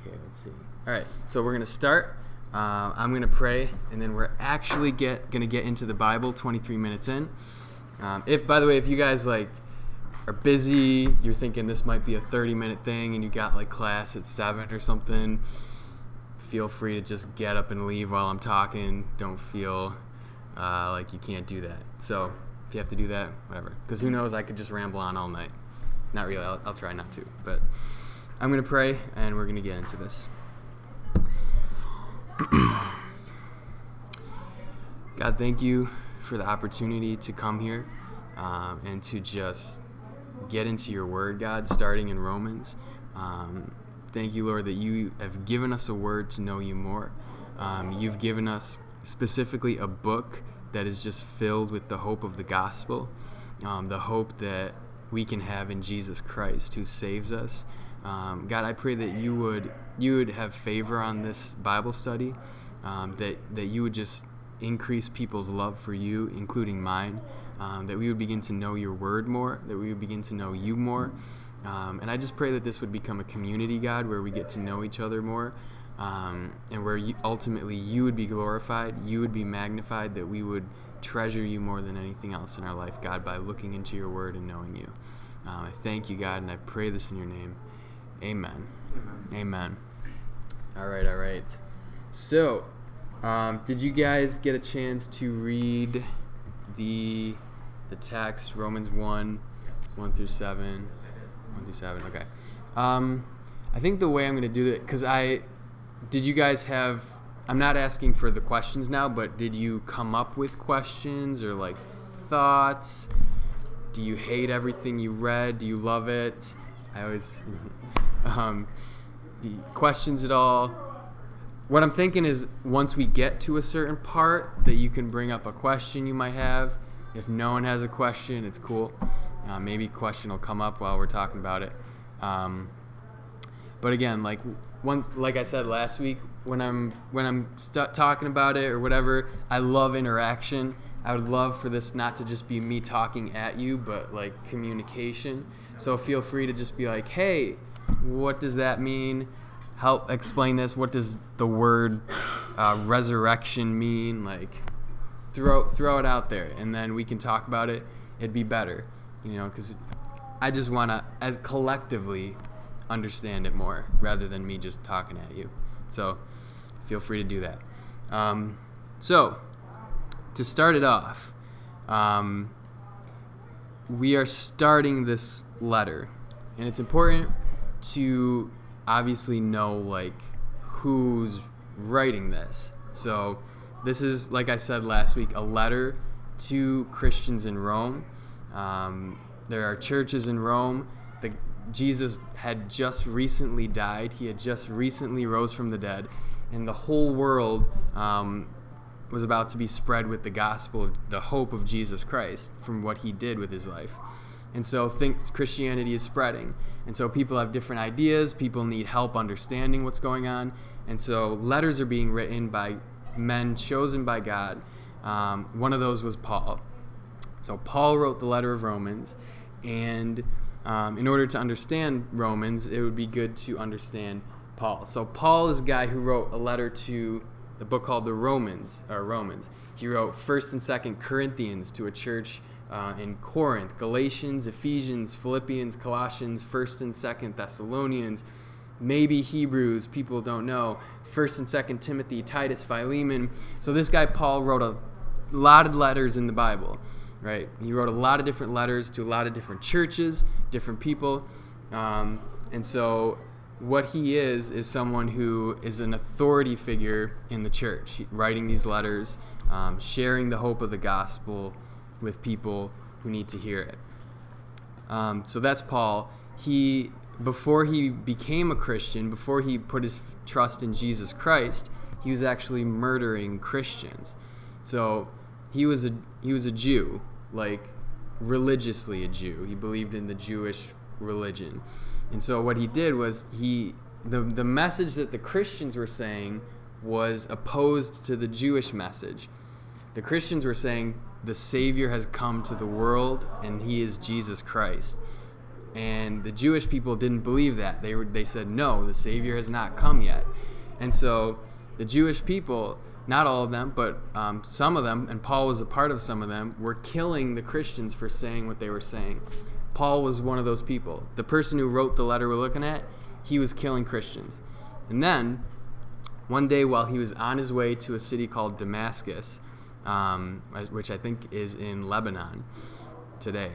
Okay, let's see. All right, so we're gonna start. Uh, I'm gonna pray, and then we're actually get gonna get into the Bible. 23 minutes in. Um, if, by the way, if you guys like are busy, you're thinking this might be a 30 minute thing, and you got like class at seven or something, feel free to just get up and leave while I'm talking. Don't feel uh, like you can't do that. So if you have to do that, whatever. Because who knows, I could just ramble on all night. Not really. I'll, I'll try not to, but. I'm going to pray and we're going to get into this. God, thank you for the opportunity to come here um, and to just get into your word, God, starting in Romans. Um, thank you, Lord, that you have given us a word to know you more. Um, you've given us specifically a book that is just filled with the hope of the gospel, um, the hope that we can have in Jesus Christ who saves us. Um, God, I pray that you would you would have favor on this Bible study, um, that that you would just increase people's love for you, including mine. Um, that we would begin to know your word more, that we would begin to know you more. Um, and I just pray that this would become a community, God, where we get to know each other more, um, and where you, ultimately you would be glorified, you would be magnified, that we would treasure you more than anything else in our life, God, by looking into your word and knowing you. Uh, I thank you, God, and I pray this in your name. Amen. Amen. Amen. All right, all right. So, um, did you guys get a chance to read the the text Romans one, one through seven, one through seven? Okay. Um, I think the way I'm going to do it, because I did you guys have? I'm not asking for the questions now, but did you come up with questions or like thoughts? Do you hate everything you read? Do you love it? I always um, the questions at all. What I'm thinking is once we get to a certain part, that you can bring up a question you might have. If no one has a question, it's cool. Uh, maybe question will come up while we're talking about it. Um, but again, like once, like I said last week, when I'm when I'm st- talking about it or whatever, I love interaction. I would love for this not to just be me talking at you, but like communication. So feel free to just be like, hey, what does that mean? Help explain this. What does the word uh, resurrection mean? Like, throw throw it out there, and then we can talk about it. It'd be better, you know, because I just want to, as collectively, understand it more rather than me just talking at you. So, feel free to do that. Um, so, to start it off, um, we are starting this letter, and it's important to obviously know like who's writing this. So this is like I said last week, a letter to Christians in Rome. Um, there are churches in Rome. The, Jesus had just recently died. He had just recently rose from the dead, and the whole world um, was about to be spread with the gospel, of the hope of Jesus Christ from what he did with his life. And so thinks Christianity is spreading. And so people have different ideas, people need help understanding what's going on. And so letters are being written by men chosen by God. Um, one of those was Paul. So Paul wrote the letter of Romans. And um, in order to understand Romans, it would be good to understand Paul. So Paul is a guy who wrote a letter to the book called the Romans, or Romans. He wrote 1st and 2nd Corinthians to a church uh, in Corinth, Galatians, Ephesians, Philippians, Colossians, 1st and 2nd Thessalonians, maybe Hebrews, people don't know, 1st and 2nd Timothy, Titus, Philemon. So this guy Paul wrote a lot of letters in the Bible, right? He wrote a lot of different letters to a lot of different churches, different people. Um, and so what he is is someone who is an authority figure in the church, writing these letters, um, sharing the hope of the gospel with people who need to hear it. Um, so that's Paul. He before he became a Christian, before he put his trust in Jesus Christ, he was actually murdering Christians. So he was a he was a Jew, like religiously a Jew. He believed in the Jewish religion. And so what he did was he the the message that the Christians were saying was opposed to the Jewish message. The Christians were saying the Savior has come to the world and he is Jesus Christ. And the Jewish people didn't believe that. They, were, they said, no, the Savior has not come yet. And so the Jewish people, not all of them, but um, some of them, and Paul was a part of some of them, were killing the Christians for saying what they were saying. Paul was one of those people. The person who wrote the letter we're looking at, he was killing Christians. And then, one day while he was on his way to a city called Damascus, um, which I think is in Lebanon today,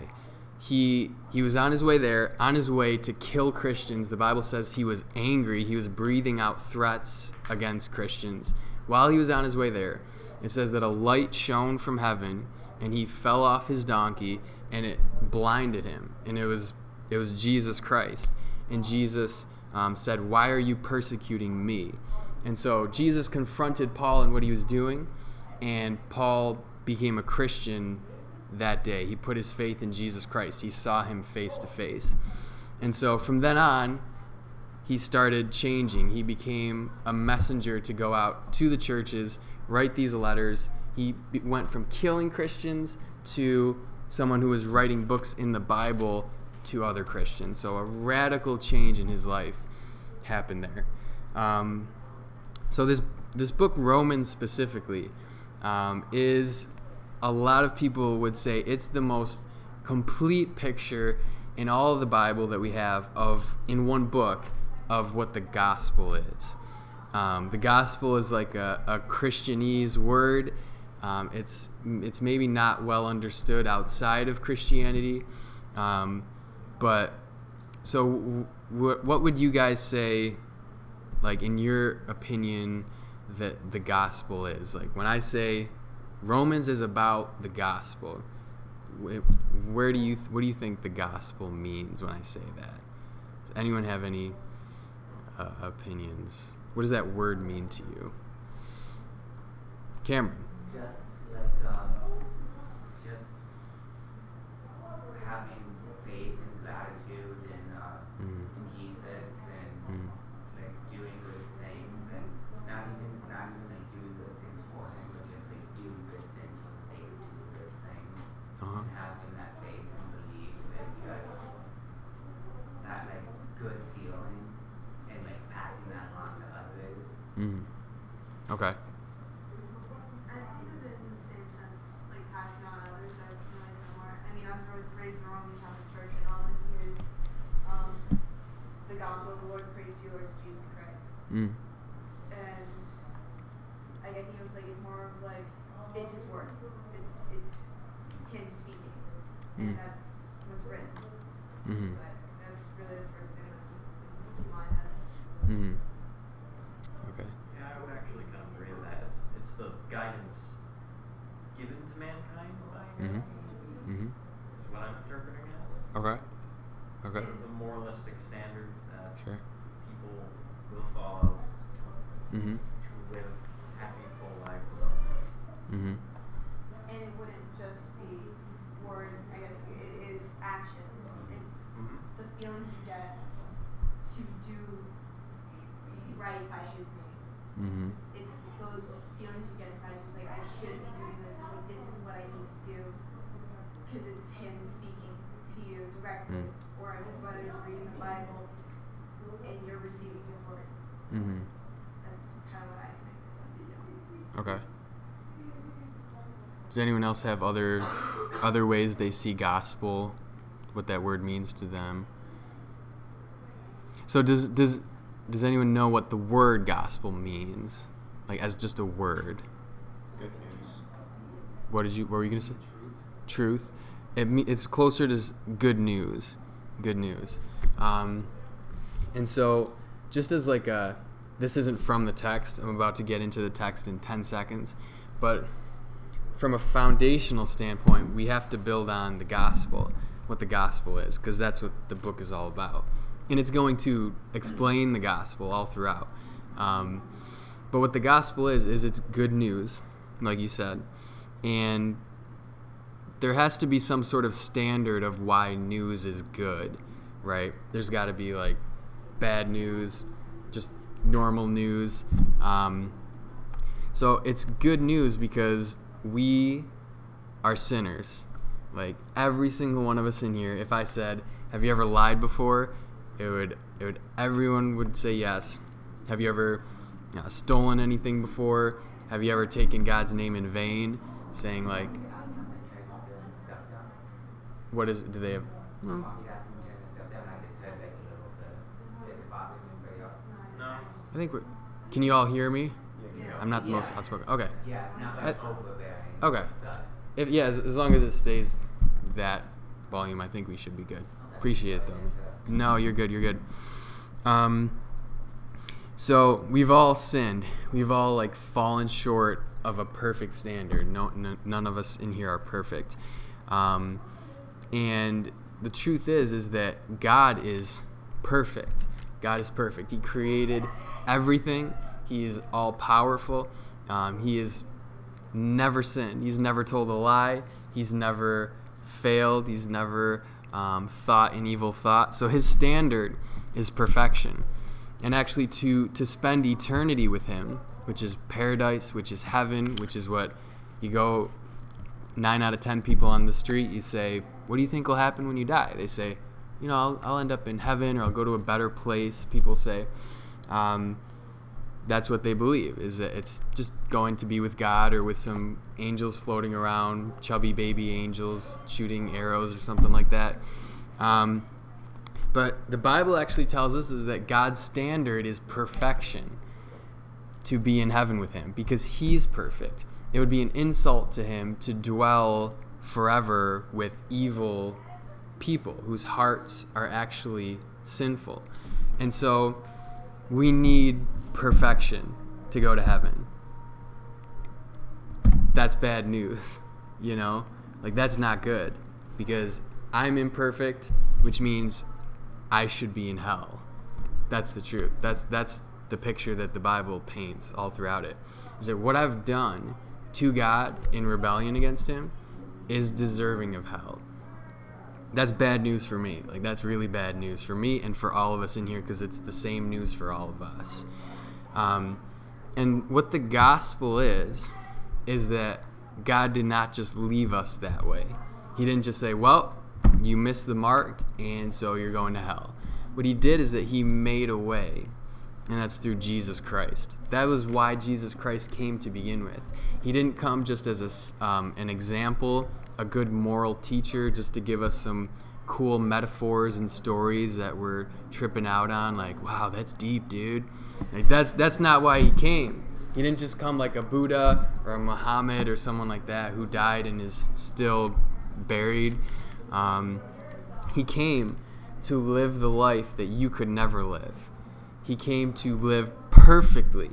he he was on his way there, on his way to kill Christians. The Bible says he was angry. He was breathing out threats against Christians. While he was on his way there, it says that a light shone from heaven, and he fell off his donkey, and it blinded him. And it was it was Jesus Christ. And Jesus um, said, "Why are you persecuting me?" And so Jesus confronted Paul and what he was doing, and Paul became a Christian that day. He put his faith in Jesus Christ. He saw him face to face. And so from then on, he started changing. He became a messenger to go out to the churches, write these letters. He went from killing Christians to someone who was writing books in the Bible to other Christians. So a radical change in his life happened there. Um, so this this book Romans specifically um, is a lot of people would say it's the most complete picture in all of the Bible that we have of in one book of what the gospel is. Um, the gospel is like a, a Christianese word. Um, it's it's maybe not well understood outside of Christianity, um, but so w- what would you guys say, like in your opinion, that the gospel is? Like when I say Romans is about the gospel. Where do you what do you think the gospel means when I say that? Does anyone have any uh, opinions? What does that word mean to you, Cameron? Like um, just having faith and gratitude in, uh, Mm. in Jesus and Mm. like doing good things and not even not even like doing good things for him, but just like doing good things for the sake of doing good things Uh-huh. and having that faith and belief and just that like good feeling and like passing that on to others. Mm. Okay. I think of it in the same sense, like passing on to others. I feel like the more. I mean, I was ra- raised in a Roman Catholic church, and all I hear is um, the gospel of the Lord, praise to you, Lord Jesus Christ. Mm. And like, I think it was like it's more of like it's His word. It's it's Him speaking, and Mm. that's what's written. Mm-hmm. So I think that's really the first thing that comes to my head. Mm-hmm. Okay. Yeah, I would actually kind of agree with that. It's, it's the guidance given to mankind by Mhm. God, Mm-hmm. is what I'm interpreting as. Okay. Okay. The moralistic standards that Sure. people will follow Mm-hmm. to live happy, full lives. Mm-hmm. And it wouldn't just be word. I guess it is actions. It's Mhm. the feelings you get to do right by his name. Mm-hmm. It's those feelings you get inside, just like I should be doing this. It's like this is what I need to do because it's him speaking to you directly, Mm. or I'm whether you're reading the Bible and you're receiving his word. So Mm-hmm. that's kind of what I connected with too. Okay. Does anyone else have other other ways they see gospel, what that word means to them? So does does does anyone know what the word gospel means? Like as just a word. Good news. What did you what were you going to say? Truth. It it's closer to good news. Good news. Um, and so just as like a this isn't from the text. I'm about to get into the text in 10 seconds, but from a foundational standpoint, we have to build on the gospel, what the gospel is, because that's what the book is all about. And it's going to explain the gospel all throughout. Um, but what the gospel is, is it's good news, like you said. And there has to be some sort of standard of why news is good, right? There's got to be like bad news, just normal news. Um, so it's good news because we are sinners. Like every single one of us in here, if I said, Have you ever lied before? It would it would everyone would say yes. Have you ever uh, stolen anything before? Have you ever taken God's name in vain, saying like, bit. Is it bothering anybody else? No. I think we're. Can you all hear me? Yeah. I'm not the most outspoken. Okay. Yeah, it's not I- like overbearing. Okay. If yeah, as, as long as it stays that volume, I think we should be good. Appreciate it though. No, you're good. You're good. Um. So we've all sinned. We've all like fallen short of a perfect standard. No, n- none of us in here are perfect. Um, and the truth is, is that God is perfect. God is perfect. He created everything. He is all powerful. Um, he is never sinned. He's never told a lie. He's never failed. He's never um, thought an evil thought. So his standard is perfection. And actually, to, to spend eternity with him, which is paradise, which is heaven, which is what you go nine out of ten people on the street, you say, What do you think will happen when you die? They say, You know, I'll, I'll end up in heaven or I'll go to a better place. People say, um, that's what they believe is that it's just going to be with God or with some angels floating around, chubby baby angels shooting arrows or something like that. Um, but the Bible actually tells us is that God's standard is perfection to be in heaven with him because he's perfect. It would be an insult to him to dwell forever with evil people whose hearts are actually sinful. And so we need perfection to go to heaven. That's bad news, you know? Like, that's not good because I'm imperfect, which means I should be in hell. That's the truth. That's, that's the picture that the Bible paints all throughout it. Is that what I've done to God in rebellion against Him is deserving of hell that's bad news for me. Like that's really bad news for me and for all of us in here because it's the same news for all of us. Um, and what the gospel is is that God did not just leave us that way. He didn't just say, "Well, you missed the mark, and so you're going to hell." What He did is that He made a way, and that's through Jesus Christ. That was why Jesus Christ came to begin with. He didn't come just as a um, an example a good moral teacher just to give us some cool metaphors and stories that we're tripping out on like wow that's deep dude like that's that's not why he came he didn't just come like a buddha or a muhammad or someone like that who died and is still buried um, he came to live the life that you could never live he came to live perfectly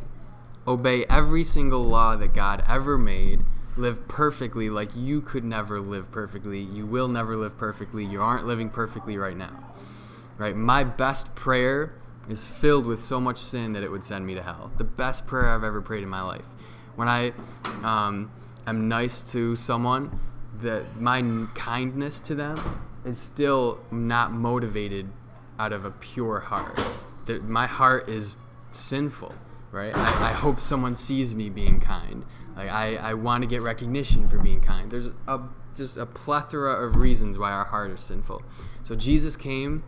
obey every single law that god ever made live perfectly like you could never live perfectly. You will never live perfectly. You aren't living perfectly right now. Right? My best prayer is filled with so much sin that it would send me to hell. The best prayer I've ever prayed in my life. When I um, am nice to someone, that my kindness to them is still not motivated out of a pure heart. My heart is sinful, right? I, I hope someone sees me being kind. Like I, I want to get recognition for being kind. There's a just a plethora of reasons why our heart is sinful. So Jesus came,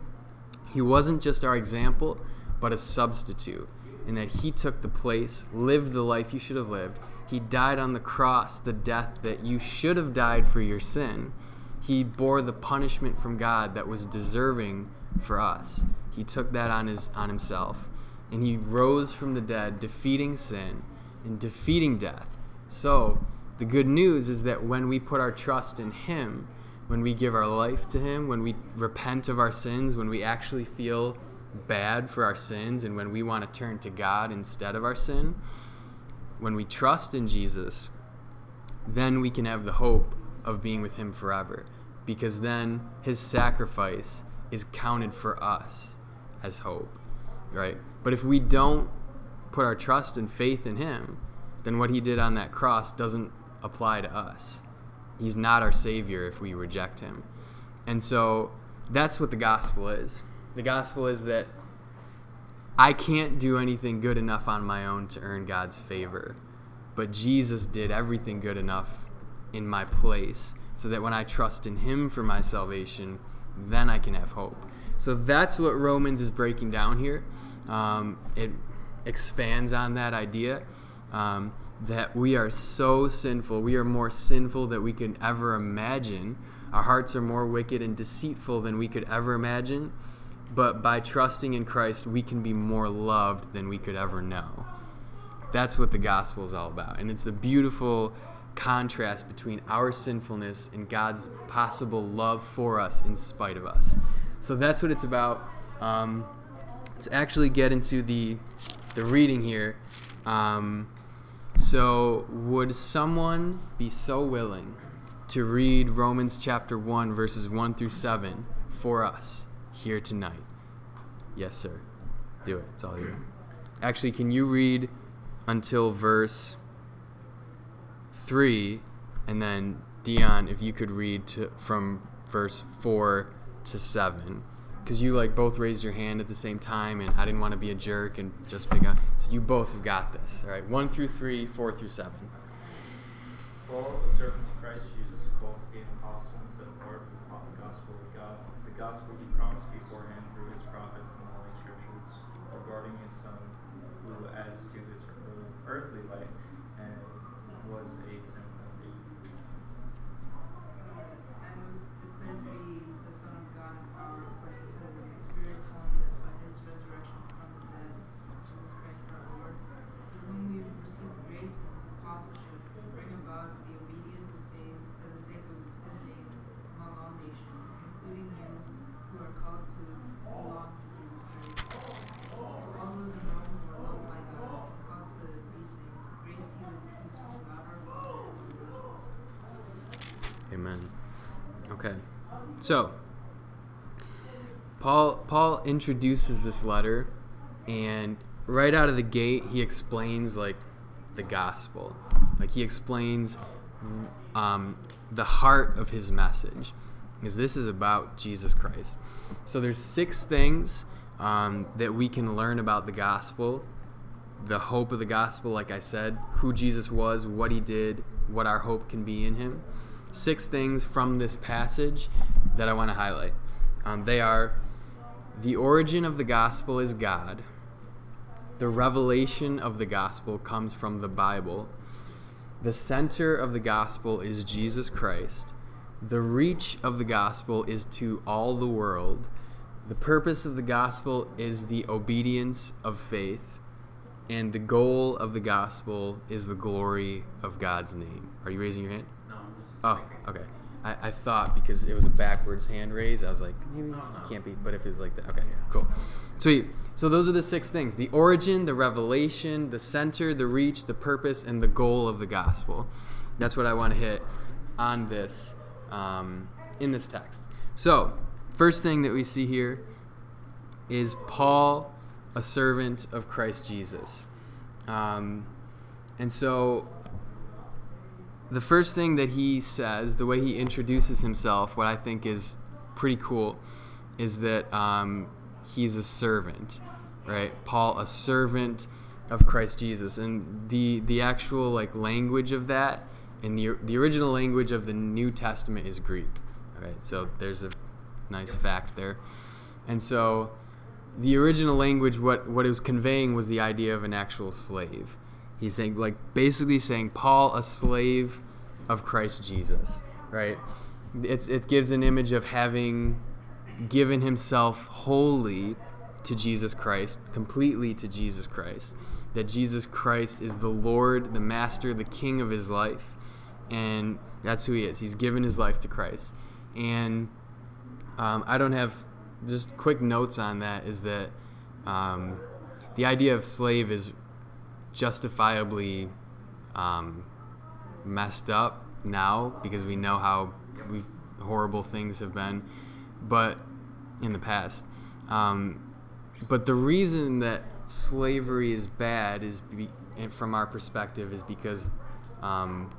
he wasn't just our example, but a substitute. In that he took the place, lived the life you should have lived. He died on the cross, the death that you should have died for your sin. He bore the punishment from God that was deserving for us. He took that on his on himself. And he rose from the dead, defeating sin and defeating death. So, the good news is that when we put our trust in Him, when we give our life to Him, when we repent of our sins, when we actually feel bad for our sins, and when we want to turn to God instead of our sin, when we trust in Jesus, then we can have the hope of being with Him forever. Because then His sacrifice is counted for us as hope, right? But if we don't put our trust and faith in Him, then what he did on that cross doesn't apply to us. He's not our Savior if we reject him. And so that's what the gospel is. The gospel is that I can't do anything good enough on my own to earn God's favor, but Jesus did everything good enough in my place so that when I trust in him for my salvation, then I can have hope. So that's what Romans is breaking down here. Um, it expands on that idea um, that we are so sinful. We are more sinful than we can ever imagine. Our hearts are more wicked and deceitful than we could ever imagine. But by trusting in Christ, we can be more loved than we could ever know. That's what the gospel is all about. And it's the beautiful contrast between our sinfulness and God's possible love for us in spite of us. So that's what it's about. Um, let's actually get into the the reading here. Um, so, would someone be so willing to read Romans chapter 1, verses 1 through 7 for us here tonight? Yes, sir. Do it. It's all you. Actually, can you read until verse 3 and then Dion if you could read to, from verse 4 to 7 because you like both raised your hand at the same time and I didn't want to be a jerk and just pick up so you both have got this all right? 1 through 3 4 through 7 Paul, a servant of Christ Jesus, called to be an apostle and set apart for the gospel of God, the gospel he promised beforehand through his prophets in the Holy Scriptures, regarding his Son, who, as to his earthly life, and was a son of David. and was declared to be the Son of God in power according to the Spirit of holiness by his resurrection from the dead, Jesus Christ our Lord, through whom we have received grace and apostleship to bring about the obedience of faith for the sake of his name among all nations, including you who are called to belong to Jesus Christ. To all those in Rome who are loved by God and called to these things, grace to you and peace from God our Father and the Lord Jesus Christ. Amen. Okay. So, Paul Paul introduces this letter and right out of the gate he explains like the gospel. Like he explains um, the heart of his message because this is about Jesus Christ. So there's six things um, that we can learn about the gospel the hope of the gospel, like I said, who Jesus was, what he did, what our hope can be in him. Six things from this passage that I want to highlight. Um, they are the origin of the gospel is God, the revelation of the gospel comes from the Bible, the center of the gospel is Jesus Christ, the reach of the gospel is to all the world, the purpose of the gospel is the obedience of faith and the goal of the gospel is the glory of God's name. Are you raising your hand? No, I'm just. Oh, okay. I, I thought because it was a backwards hand raise, I was like, maybe it can't be, but if it was like that, okay, cool. Sweet. So those are the six things the origin, the revelation, the center, the reach, the purpose, and the goal of the gospel. That's what I want to hit on this, um, in this text. So, first thing that we see here is Paul, a servant of Christ Jesus. Um, and so, the first thing that he says, the way he introduces himself, what I think is pretty cool, is that um, he's a servant, right? Paul, a servant of Christ Jesus, and the the actual like language of that, and the the original language of the New Testament is Greek. Okay, so there's a nice fact there, and so the original language, what what it was conveying was the idea of an actual slave. He's saying like basically saying Paul, a slave of Christ Jesus, right? It's it gives an image of having given himself wholly to Jesus Christ, completely to Jesus Christ. That Jesus Christ is the Lord, the Master, the King of his life, and that's who he is. He's given his life to Christ, and um, I don't have just quick notes on that. Is that um, the idea of slave is justifiably um, messed up now because we know how horrible things have been, but in the past. Um, but the reason that slavery is bad is, be, from our perspective, is because um,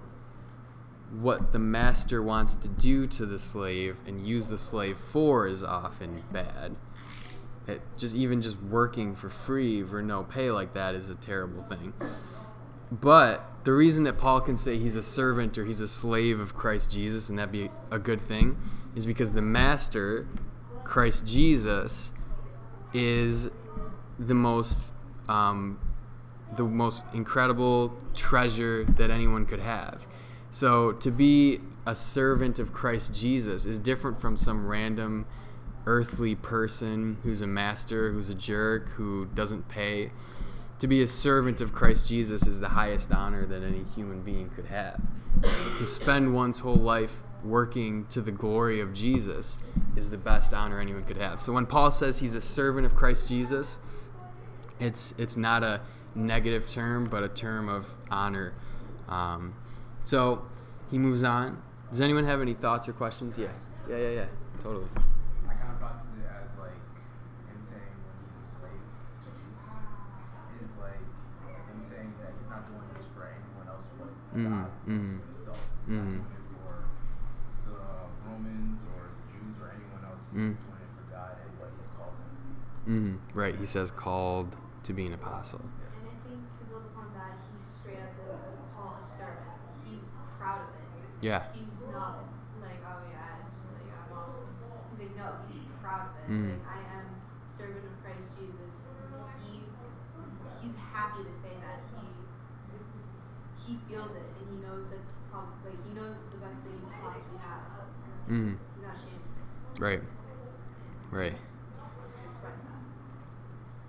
what the master wants to do to the slave and use the slave for is often bad. It just even just working for free for no pay like that is a terrible thing. But the reason that Paul can say he's a servant or he's a slave of Christ Jesus and that be a good thing is because the master, Christ Jesus, is the most um, the most incredible treasure that anyone could have. So to be a servant of Christ Jesus is different from some random earthly person who's a master, who's a jerk, who doesn't pay. To be a servant of Christ Jesus is the highest honor that any human being could have. to spend one's whole life working to the glory of Jesus is the best honor anyone could have. So when Paul says he's a servant of Christ Jesus, it's it's not a negative term, but a term of honor. Um, so he moves on. Does anyone have any thoughts or questions? Yeah, yeah, yeah, yeah. Totally. I kind of process it as like him saying when he's a slave to Jesus is like him saying that he's not doing this for anyone else but Mhm, God mhm. himself. He's Mhm. not for the Romans or Jews or anyone else. He's Mm. doing it for God and what he's called him to be. hmm Right. He says called to be an apostle. And I think to build upon that, he straight up says Paul a servant. He's proud of it. Yeah. He's not like, oh yeah, it's like I'm awesome. He's like, no, he's proud of it. Mhm. Like I am servant of Christ Jesus. He he's happy to say that. He he feels it and he knows that's probably like he knows the best thing he can possibly have. Hmm it. Right. Right.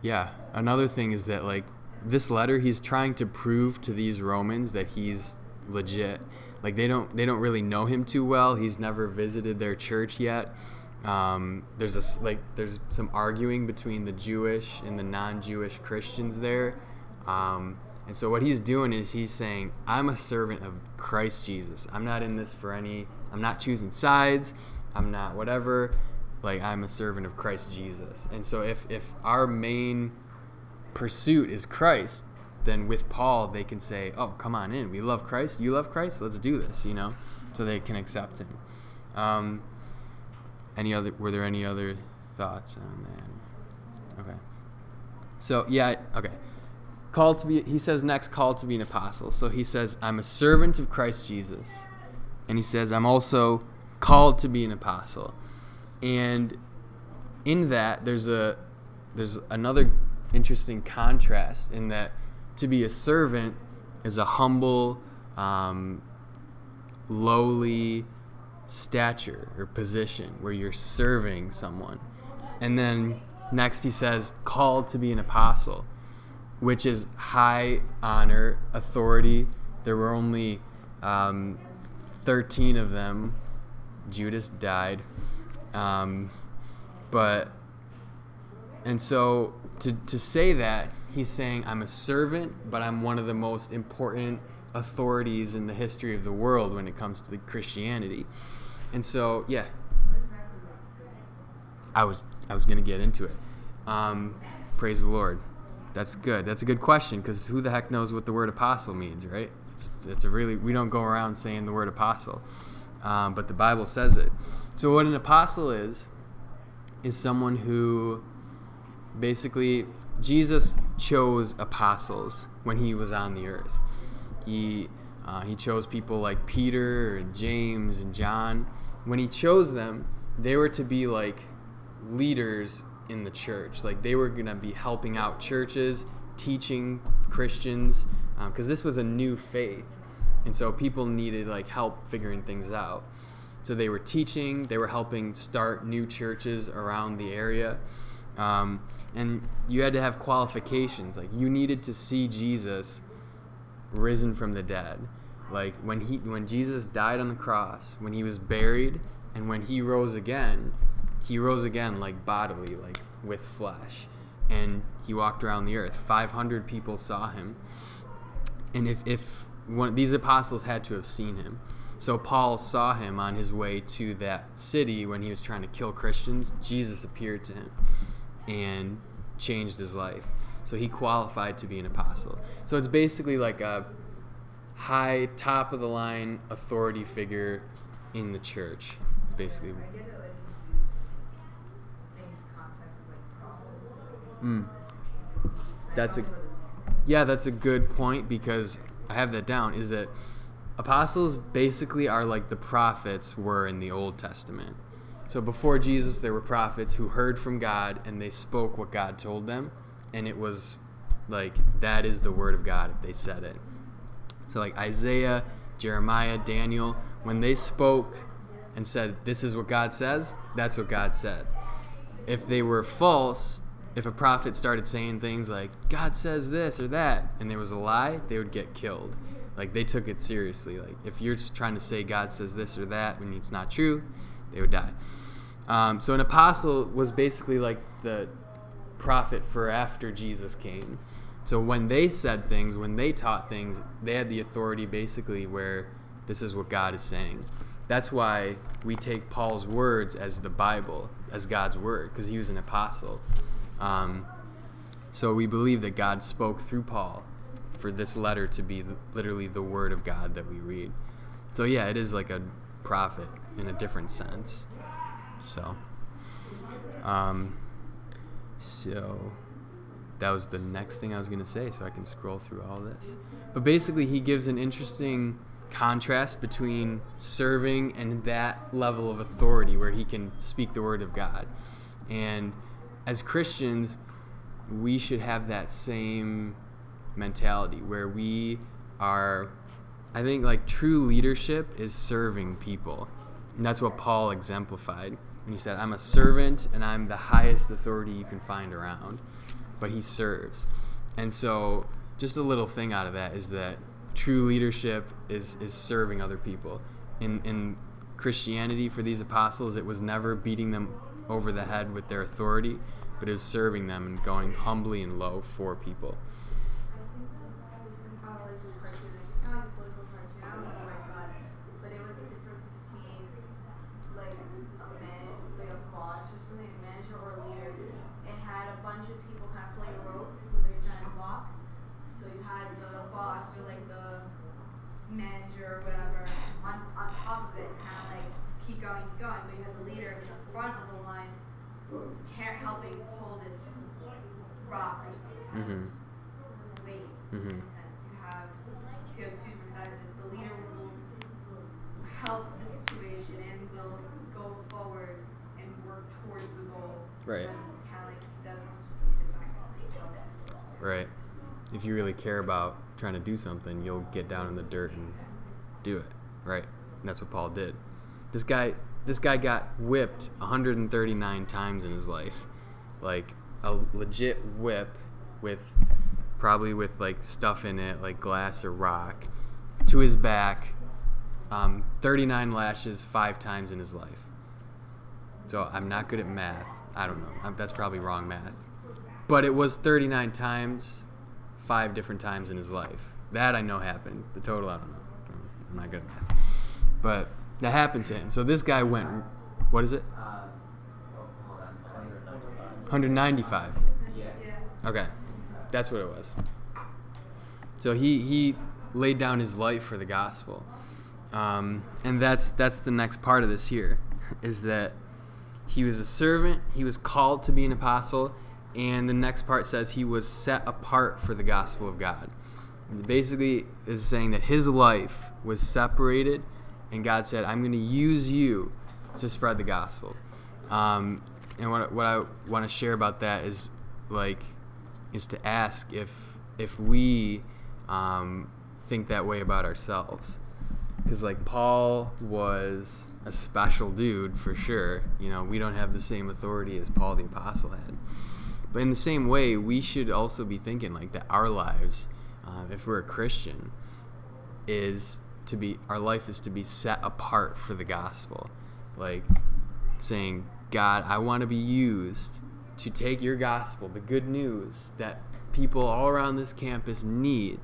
Yeah. Another thing is that like this letter, he's trying to prove to these Romans that he's legit. Like they don't they don't really know him too well. He's never visited their church yet. Um, there's a like there's some arguing between the Jewish and the non-Jewish Christians there. Um, and so what he's doing is he's saying, I'm a servant of Christ Jesus. I'm not in this for any. I'm not choosing sides. I'm not whatever. Like I'm a servant of Christ Jesus. And so if if our main pursuit is Christ, then with Paul they can say, "Oh, come on in. We love Christ. You love Christ. Let's do this." You know, so they can accept him. Um, any other? Were there any other thoughts on that? Okay. So yeah, okay. Called to be. He says next, called to be an apostle. So he says, "I'm a servant of Christ Jesus," and he says, "I'm also called to be an apostle." And in that, there's a there's another interesting contrast in that to be a servant is a humble, um, lowly stature or position where you're serving someone. And then next he says, called to be an apostle, which is high honor, authority. There were only um, 13 of them. Judas died. Um, but, and so to, to say that, he's saying, I'm a servant, but I'm one of the most important authorities in the history of the world when it comes to the Christianity. And so, yeah? I was I was gonna get into it. Um, praise the Lord. That's good. That's a good question because who the heck knows what the word apostle means, right? It's, it's, a really we don't go around saying the word apostle, um, but the Bible says it. So what an apostle is is someone who basically Jesus chose apostles when he was on the earth. He uh, he chose people like Peter and James and John. When he chose them, they were to be like leaders in the church. Like they were gonna be helping out churches, teaching Christians, because this was a new faith, and so people needed like help figuring things out. So they were teaching, they were helping start new churches around the area. Um, and you had to have qualifications. Like you needed to see Jesus risen from the dead. Like when he when Jesus died on the cross, when he was buried, and when he rose again, he rose again like bodily, like with flesh. And he walked around the earth. 500 people saw him. And if, if one, these apostles had to have seen him. So Paul saw him on his way to that city when he was trying to kill Christians. Jesus appeared to him and changed his life. So he qualified to be an apostle. So it's basically like a high, top of the line authority figure in the church. It's basically. I get it, like, it's used the same context as, like, prophets. or, like, Mm. That's a- Yeah, that's a good point because I have that down is that apostles basically are like the prophets were in the Old Testament. So before Jesus, there were prophets who heard from God and they spoke what God told them, and it was like that is the word of God if they said it. So like Isaiah, Jeremiah, Daniel, when they spoke and said, This is what God says, that's what God said. If they were false, if a prophet started saying things like, God says this or that, and there was a lie, they would get killed. Like they took it seriously. Like if you're trying to say God says this or that when it's not true, they would die. Um, so an apostle was basically like the prophet for after Jesus came. So when they said things, when they taught things, they had the authority basically where this is what God is saying. That's why we take Paul's words as the Bible, as God's word, because he was an apostle. Um, so we believe that God spoke through Paul for this letter to be literally the word of God that we read. So yeah, it is like a prophet in a different sense. So, um, so that was the next thing I was going to say, so I can scroll through all this. But basically, he gives an interesting contrast between serving and that level of authority where he can speak the word of God. And as Christians, we should have that same mentality where we are, I think, like true leadership is serving people. And that's what Paul exemplified. And he said, I'm a servant and I'm the highest authority you can find around but he serves. And so, just a little thing out of that is that true leadership is is serving other people. In in Christianity, for these apostles, it was never beating them over the head with their authority, but is serving them and going humbly and low for people. manager or whatever on, on top of it, kind of like keep going, keep going. But you have the leader in the front of the line, care, helping pull this rock or something. Mm-hmm. Weight Mm-hmm. in a sense. You have so you have two different sides. of it. The leader will help the situation and will go forward and work towards the goal. Right. Kind of like that wants to just like sit back and wait. So, Right. If you really care about trying to do something, you'll get down in the dirt and do it. Right. And that's what Paul did. This guy this guy got whipped 139 times in his life. Like a legit whip with probably with like stuff in it, like glass or rock, to his back. Um, 39 lashes five times in his life. So I'm not good at math. I don't know. i that's probably wrong math. But it was 39 times, five different times in his life. That I know happened. The total, I don't know. I'm not good at math. But that happened to him. So this guy went, what is it? Uh, oh, hold on. Sorry. 195. Yeah. yeah. Okay, that's what it was. So he he laid down his life for the gospel, um, and that's that's the next part of this here, is that he was a servant. He was called to be an apostle, and the next part says he was set apart for the gospel of God. And basically, is saying that his life was separated, and God said, "I'm going to use you to spread the gospel." Um, and what what I want to share about that is like is to ask if if we um, think that way about ourselves because like paul was a special dude for sure you know we don't have the same authority as paul the apostle had but in the same way we should also be thinking like that our lives uh, if we're a christian is to be our life is to be set apart for the gospel like saying god i want to be used to take your gospel the good news that people all around this campus need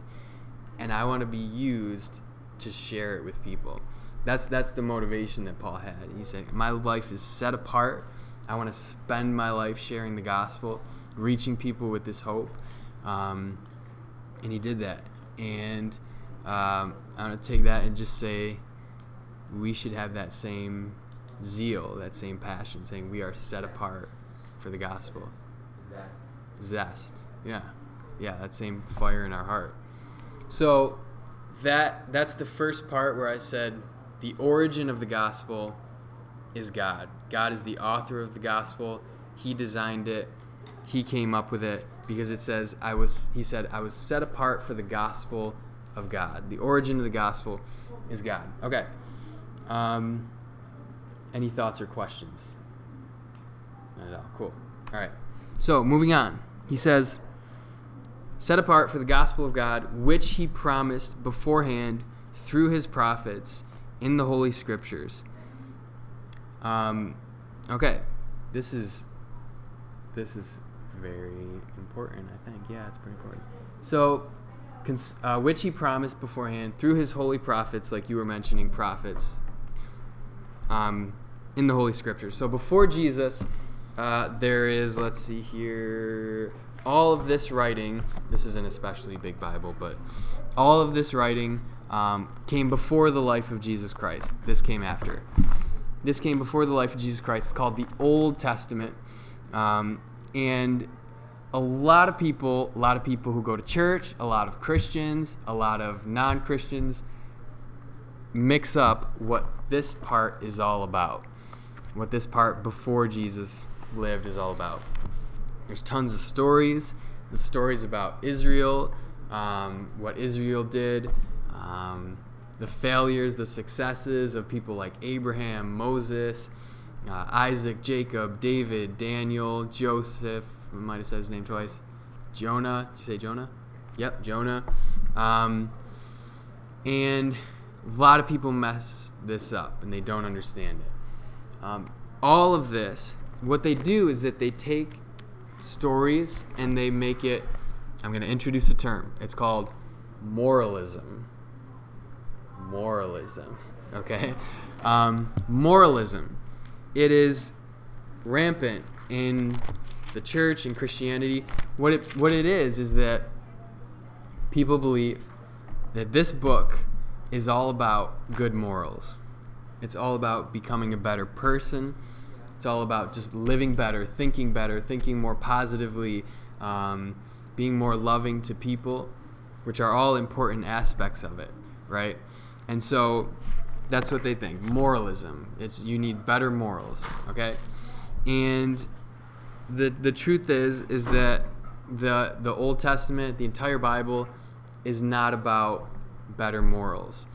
and I want to be used to share it with people. That's that's the motivation that Paul had. He said, "My life is set apart. I want to spend my life sharing the gospel, reaching people with this hope." Um, and he did that. And um, I'm gonna take that and just say, we should have that same zeal, that same passion, saying we are set apart for the gospel. Zest. Zest. Yeah. Yeah, that same fire in our heart. So, that that's the first part where I said the origin of the gospel is God. God is the author of the gospel. He designed it. He came up with it because it says I was he said I was set apart for the gospel of God. The origin of the gospel is God. Okay. Um, any thoughts or questions? Not at all. Cool. All right. So, moving on. He says set apart for the gospel of God, which he promised beforehand through his prophets in the Holy Scriptures. Um, okay, this is this is very important. I think, yeah, it's pretty important. So, cons- uh, which he promised beforehand through his holy prophets, like you were mentioning, prophets, um, in the Holy Scriptures. So before Jesus, uh, there is, let's see here, all of this writing. This is an especially big Bible, but all of this writing um, came before the life of Jesus Christ. This came after. This came before the life of Jesus Christ. It's called the Old Testament. Um, and a lot of people, a lot of people who go to church, a lot of Christians, a lot of non Christians mix up what this part is all about. What this part before Jesus lived is all about. There's tons of stories. The stories about Israel, um, what Israel did, um, the failures, the successes of people like Abraham, Moses, uh, Isaac, Jacob, David, Daniel, Joseph. I might have said his name twice. Jonah. Did you say Jonah? Yep, Jonah. Um, and a lot of people mess this up and they don't understand it. Um, all of this, what they do is that they take stories and they make it. I'm going to introduce a term. It's called moralism. Moralism. Okay? Um, moralism. It is rampant in the church and Christianity. What it, what it is, is that people believe that this book is all about good morals. It's all about becoming a better person. It's all about just living better, thinking better, thinking more positively, um, being more loving to people, which are all important aspects of it, right? And so that's what they think. Moralism. It's you need better morals, okay? And the the truth is is that the the Old Testament, the entire Bible is not about better morals.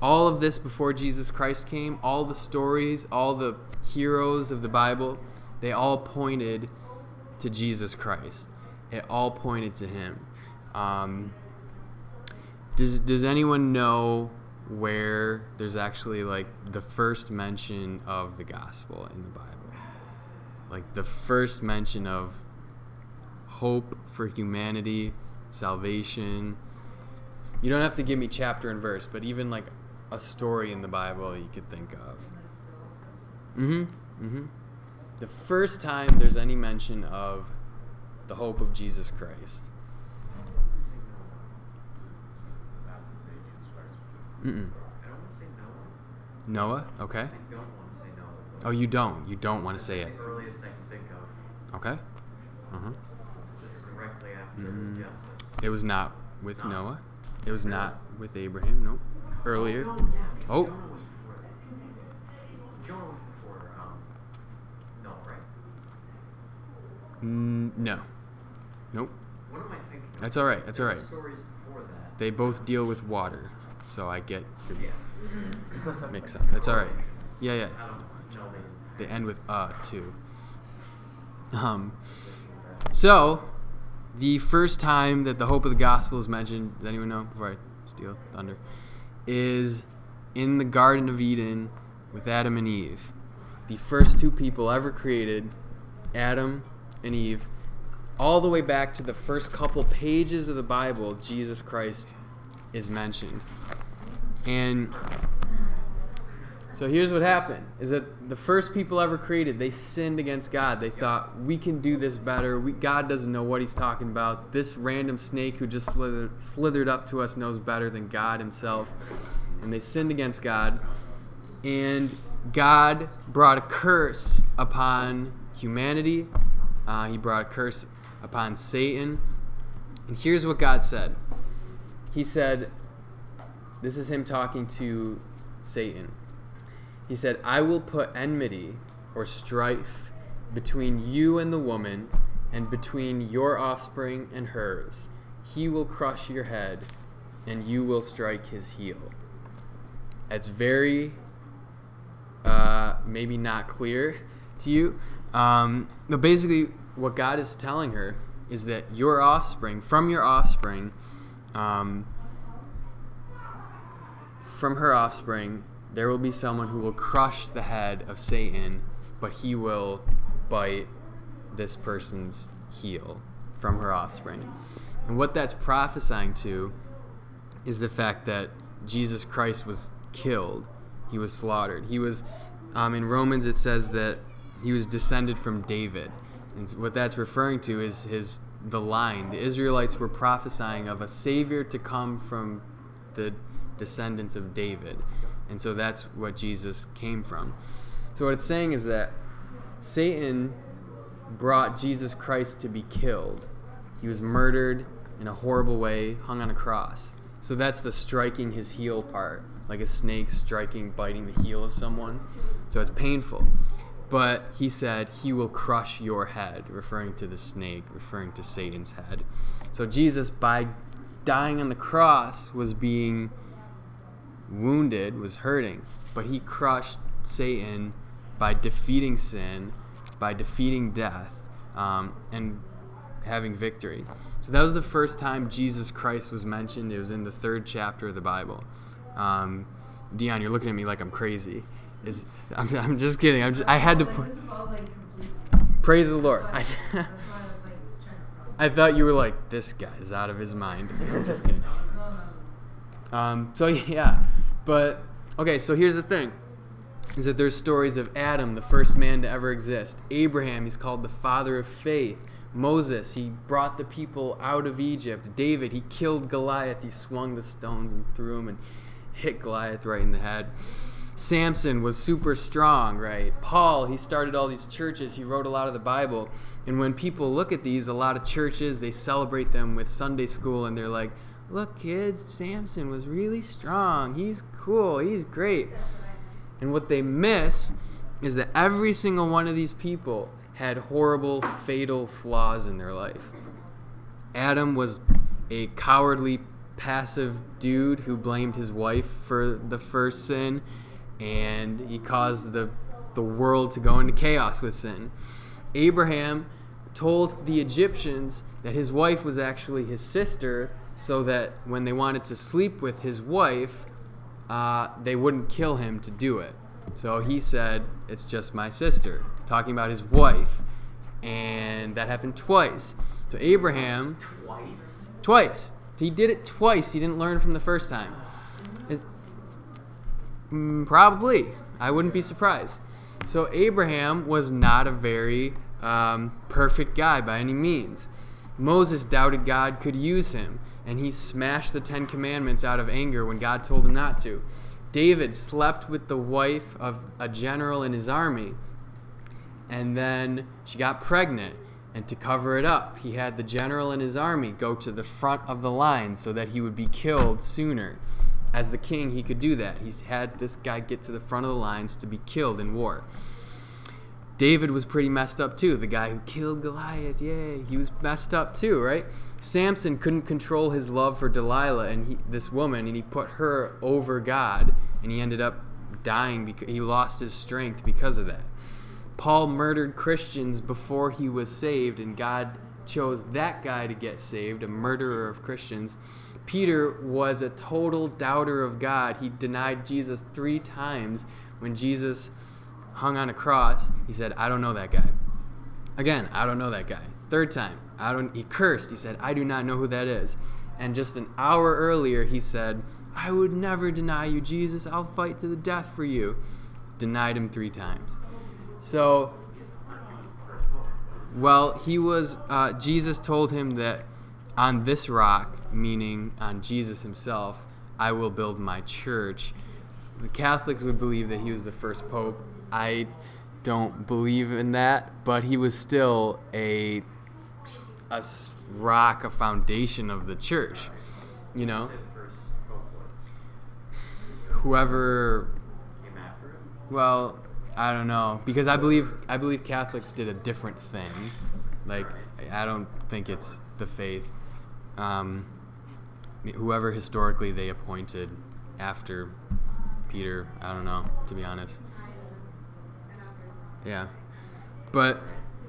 All of this before Jesus Christ came, all the stories, all the heroes of the Bible, they all pointed to Jesus Christ. It all pointed to Him. Um, does Does anyone know where there's actually like the first mention of the gospel in the Bible? Like the first mention of hope for humanity, salvation. You don't have to give me chapter and verse, but even like a story in the Bible you could think of. Mm-hmm. Mm-hmm. The first time there's any mention of the hope of Jesus Christ. Not to say Jesus Christ specifically. Mm-mm. I don't want to say Noah. Noah. Okay. I don't want to say Noah. Oh, you don't. You don't want to say it. Earliest I can think of. Okay. Uh huh. It's directly after Mm. Genesis. It was not with No. Noah. It was not with Abraham. No. Earlier. Oh, no, yeah. because Oh. Jonah was before that. Jonah was before um, Noah, right? No. Nope. What am I thinking? of? That's all right. That's all right. Stories before that. They both deal with water, so I get your Yeah. mix up. That's all right. Yeah, yeah. I don't know the They end with uh too. Um. So, the first time that the hope of the gospel is mentioned, does anyone know before I steal thunder, is in the Garden of Eden with Adam and Eve. The first two people ever created, Adam and Eve, all the way back to the first couple pages of the Bible, Jesus Christ is mentioned. And so here's what happened is that the first people ever created, they sinned against God. They thought, we can do this better. We, God doesn't know what he's talking about. This random snake who just slithered, slithered up to us knows better than God himself. And they sinned against God. And God brought a curse upon humanity. Uh, he brought a curse upon Satan. And here's what God said He said, this is him talking to Satan. He said, I will put enmity or strife between you and the woman, and between your offspring and hers. He will crush your head, and you will strike his heel. It's very, uh, maybe not clear to you. Um, but basically, what God is telling her is that your offspring, from your offspring, um, from her offspring, there will be someone who will crush the head of Satan, but he will bite this person's heel from her offspring. And what that's prophesying to is the fact that Jesus Christ was killed, he was slaughtered. He was, um, in Romans, it says that he was descended from David. And what that's referring to is his the line. The Israelites were prophesying of a savior to come from the descendants of David. And so that's what Jesus came from. So what it's saying is that Satan brought Jesus Christ to be killed. He was murdered in a horrible way, hung on a cross. So that's the striking his heel part, like a snake striking, biting the heel of someone. So it's painful. But he said, He will crush your head, referring to the snake, referring to Satan's head. So Jesus, by dying on the cross, was being wounded, was hurting. But he crushed Satan by defeating sin, by defeating death, um, and having victory. So that was the first time Jesus Christ was mentioned. It was in the third chapter of the Bible. Um, Dion, you're looking at me like I'm crazy. Is I'm, I'm just kidding. I'm just I had to Like, put, this is all like praise the Lord. I, That's why I'm like trying to process. I thought you were like this guy's out of his mind. I'm just kidding. Um, so yeah, but okay. So here's the thing: is that there's stories of Adam, the first man to ever exist. Abraham, he's called the father of faith. Moses, he brought the people out of Egypt. David, he killed Goliath. He swung the stones and threw him and hit Goliath right in the head. Samson was super strong, right? Paul, he started all these churches. He wrote a lot of the Bible. And when people look at these, a lot of churches, they celebrate them with Sunday school and they're like, look, kids, Samson was really strong. He's cool. He's great. And what they miss is that every single one of these people had horrible, fatal flaws in their life. Adam was a cowardly, passive dude who blamed his wife for the first sin, and he caused the, the world to go into chaos with sin. Abraham told the Egyptians that his wife was actually his sister, so that when they wanted to sleep with his wife, uh, they wouldn't kill him to do it. So he said, It's just my sister, talking about his wife. And that happened twice. So Abraham, Twice. twice. He did it twice. He didn't learn from the first time. Mm, probably. I wouldn't be surprised. So Abraham was not a very um, perfect guy by any means. Moses doubted God could use him, and he smashed the Ten Commandments out of anger when God told him not to. David slept with the wife of a general in his army, and then she got pregnant. And to cover it up, he had the general in his army go to the front of the line so that he would be killed sooner. As the king, he could do that. He's had this guy get to the front of the lines to be killed in war. David was pretty messed up too. The guy who killed Goliath, yay, he was messed up too, right? Samson couldn't control his love for Delilah and he, this woman, and he put her over God, and he ended up dying because he lost his strength because of that. Paul murdered Christians before he was saved, and God chose that guy to get saved, a murderer of Christians. Peter was a total doubter of God. He denied Jesus three times when Jesus hung on a cross. He said, I don't know that guy. Again, I don't know that guy. Third time, I don't he cursed. He said, I do not know who that is. And just an hour earlier he said, I would never deny you, Jesus. I'll fight to the death for you. Denied him 3 times. So well, he was uh, Jesus told him that on this rock, meaning on Jesus himself, I will build my church. The Catholics would believe that he was the first pope. I don't believe in that, but he was still a a rock, a foundation of the church. You know, Say the first pope was. whoever Came after him. Well, I don't know because I believe I believe Catholics did a different thing. Like I don't think it's the faith. Um, whoever historically they appointed after Peter, I don't know to be honest. Yeah, but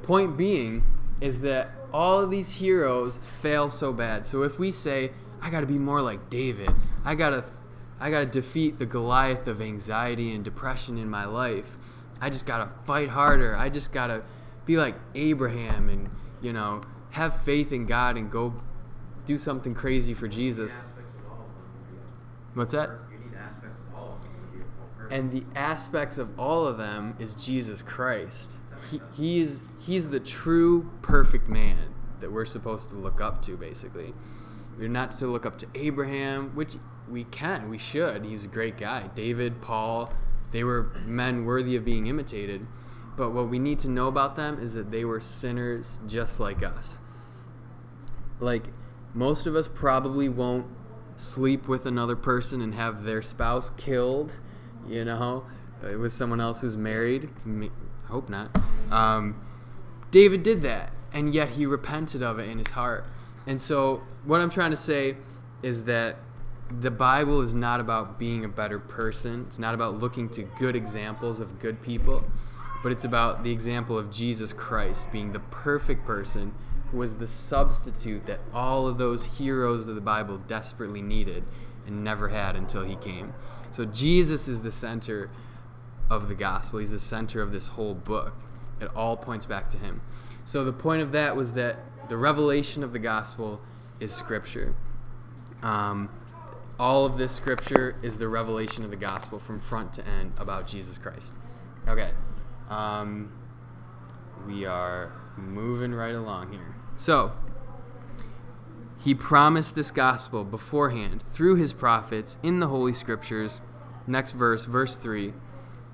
point being is that all of these heroes fail so bad. So if we say I got to be more like David, I got to I got to defeat the Goliath of anxiety and depression in my life. I just got to fight harder. I just got to be like Abraham and, you know, have faith in God and go do something crazy for Jesus. Aspects of all of them would be- What's that? You need aspects of all of them to be a full person. And the aspects of all of them is Jesus Christ. He, he's he's the true perfect man that we're supposed to look up to basically. We're not to look up to Abraham, which we can, we should. He's a great guy. David, Paul, they were men worthy of being imitated. But what we need to know about them is that they were sinners just like us. Like most of us probably won't sleep with another person and have their spouse killed, you know, uh, with someone else who's married. I hope not. Um, David did that, and yet he repented of it in his heart. And so, what I'm trying to say is that the Bible is not about being a better person. It's not about looking to good examples of good people, but it's about the example of Jesus Christ being the perfect person who was the substitute that all of those heroes of the Bible desperately needed and never had until he came. So, Jesus is the center of the gospel. He's the center of this whole book. It all points back to him. So the point of that was that the revelation of the gospel is scripture. Um, all of this scripture is the revelation of the gospel from front to end about Jesus Christ. Okay. Um, we are moving right along here. So, he promised this gospel beforehand through his prophets in the Holy Scriptures. Next verse, verse 3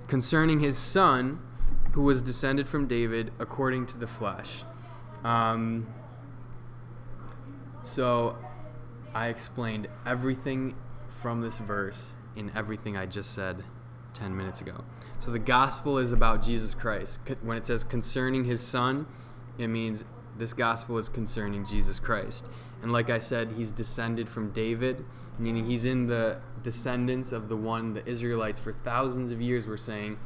concerning his son, who was descended from David according to the flesh. Um, so I explained everything from this verse in everything I just said 10 minutes ago. So the gospel is about Jesus Christ. When it says concerning his son, it means this gospel is concerning Jesus Christ. And like I said, he's descended from David, meaning he's in the descendants of the one the Israelites for thousands of years were saying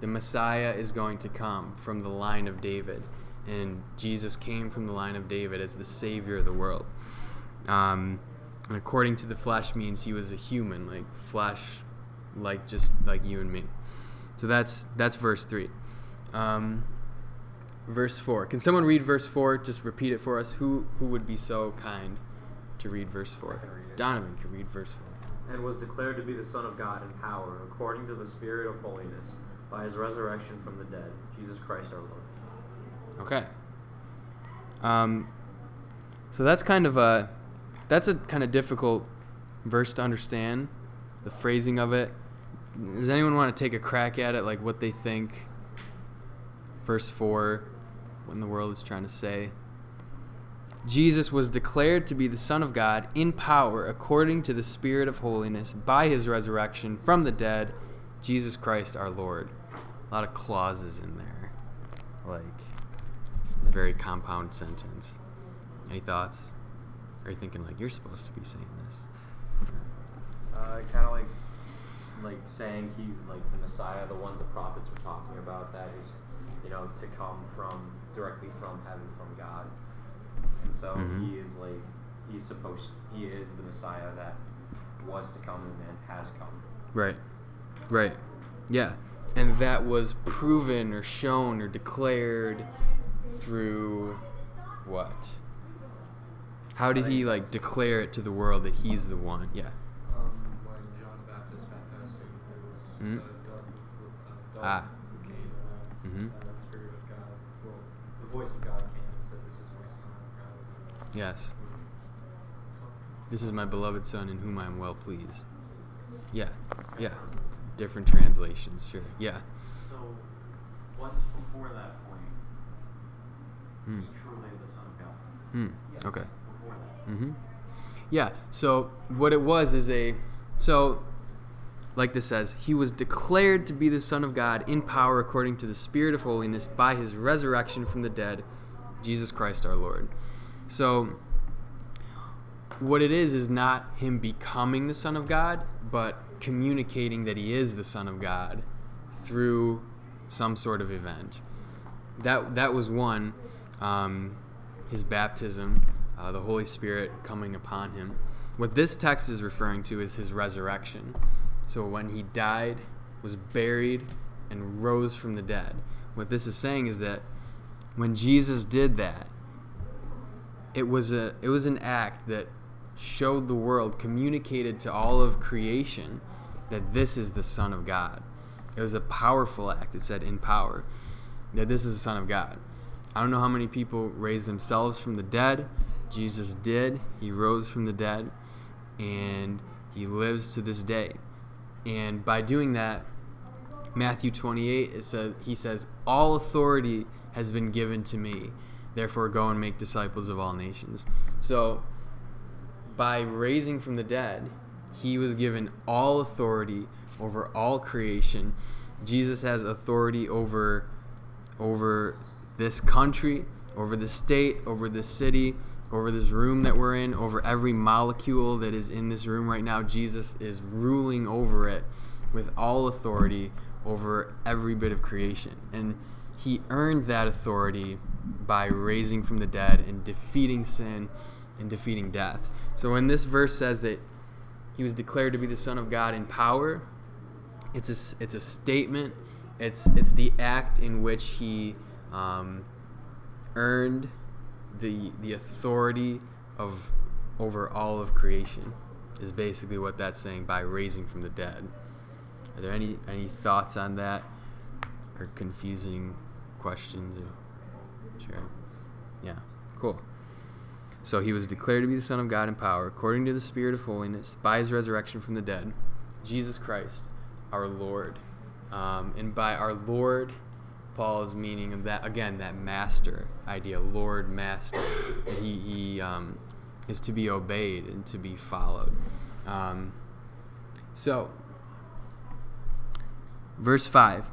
the Messiah is going to come from the line of David. And Jesus came from the line of David as the Savior of the world. Um, and according to the flesh means he was a human, like flesh, like just like you and me. So that's that's verse three. Um, verse 4. Can someone read verse 4? Just repeat it for us. Who, who would be so kind to read verse 4? Read Donovan can read verse 4. And was declared to be the Son of God in power, according to the Spirit of holiness, by his resurrection from the dead, Jesus Christ our Lord. Okay. Um, so that's kind of a that's a kind of difficult verse to understand, the phrasing of it. Does anyone want to take a crack at it, like what they think verse 4 when the world is trying to say. Jesus was declared to be the Son of God in power according to the Spirit of holiness by his resurrection from the dead, Jesus Christ our Lord. A lot of clauses in there. Like, a very compound sentence. Any thoughts? Are you thinking, like, you're supposed to be saying this? Uh, kind of like like saying he's like the Messiah, the ones the prophets were talking about that is, you know, to come from directly from heaven, from God. And so Mhm. he is like, he's supposed, he is the Messiah that was to come and has come. Right. Right. Yeah. And that was proven or shown or declared through what? How did he like declare it to the world that he's the one? Yeah. Um, when John the Baptist went fasting, there was Mhm. a dove, a dove Ah. who came, uh, Mhm. uh, the Spirit of God, well, the voice of God came and said, "This is my son." Uh, Yes. This is my beloved son in whom I am well pleased. Yeah. Yeah. Different translations, sure. Yeah. So, once before that point, Hmm. he truly the Son of God. Hmm. Yes, Okay. Before that. Mm-hmm. Yeah. So what it was is a so like this says, he was declared to be the Son of God in power according to the Spirit of holiness by his resurrection from the dead, Jesus Christ our Lord. So, what it is is not him becoming the Son of God, but communicating that he is the Son of God through some sort of event. That that was one, um, his baptism, uh, the Holy Spirit coming upon him. What this text is referring to is his resurrection. So when he died, was buried, and rose from the dead. What this is saying is that when Jesus did that, it was a it was an act that showed the world, communicated to all of creation that this is the Son of God. It was a powerful act. It said in power that this is the Son of God. I don't know how many people raised themselves from the dead. Jesus did. He rose from the dead and he lives to this day. And by doing that, Matthew 28, it says, he says, All authority has been given to me. Therefore, go and make disciples of all nations. So, by raising from the dead, he was given all authority over all creation. Jesus has authority over over this country, over the state, over the city, over this room that we're in, over every molecule that is in this room right now. Jesus is ruling over it with all authority over every bit of creation. And he earned that authority by raising from the dead and defeating sin and defeating death. So when this verse says that he was declared to be the son of God in power, it's a, it's a statement. It's it's the act in which he um, earned the the authority of over all of creation. Is basically what that's saying by raising from the dead. Are there any any thoughts on that, or confusing questions? Sure. Yeah. Cool. So he was declared to be the Son of God in power, according to the Spirit of holiness, by his resurrection from the dead, Jesus Christ, our Lord. Um, and by our Lord, Paul is meaning of that again that master idea, Lord, master. That he he um, is to be obeyed and to be followed. Um, so, verse five.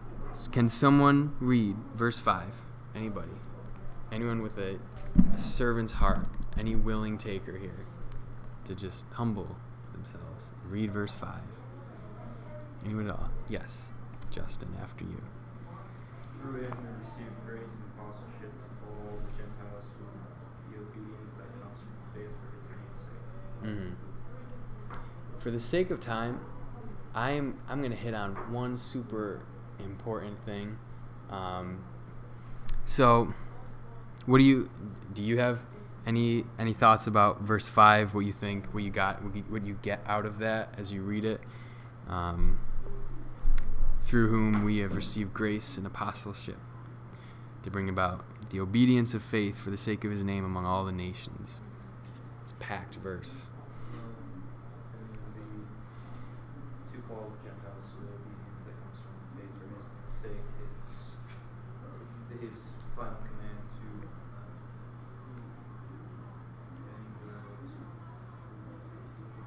Can someone read verse five? Anybody? Anyone with a, a servant's heart? Any willing taker here to just humble themselves? Read verse five. Anyone at all? Yes, Justin. After you. Through him we receive grace and apostleship to all the Gentiles who the obedience that comes from faith for his name's sake. Mm-hmm. For the sake of time, I'm I'm gonna hit on one super important thing. Um, so, what do you do? You have any any thoughts about verse five? What you think? What you got? What you get out of that as you read it? Um, through whom we have received grace and apostleship to bring about the obedience of faith for the sake of his name among all the nations. It's a packed verse. The to call Gentiles to the obedience that comes from faith for his sake, it's uh, his final command to forgetting the two,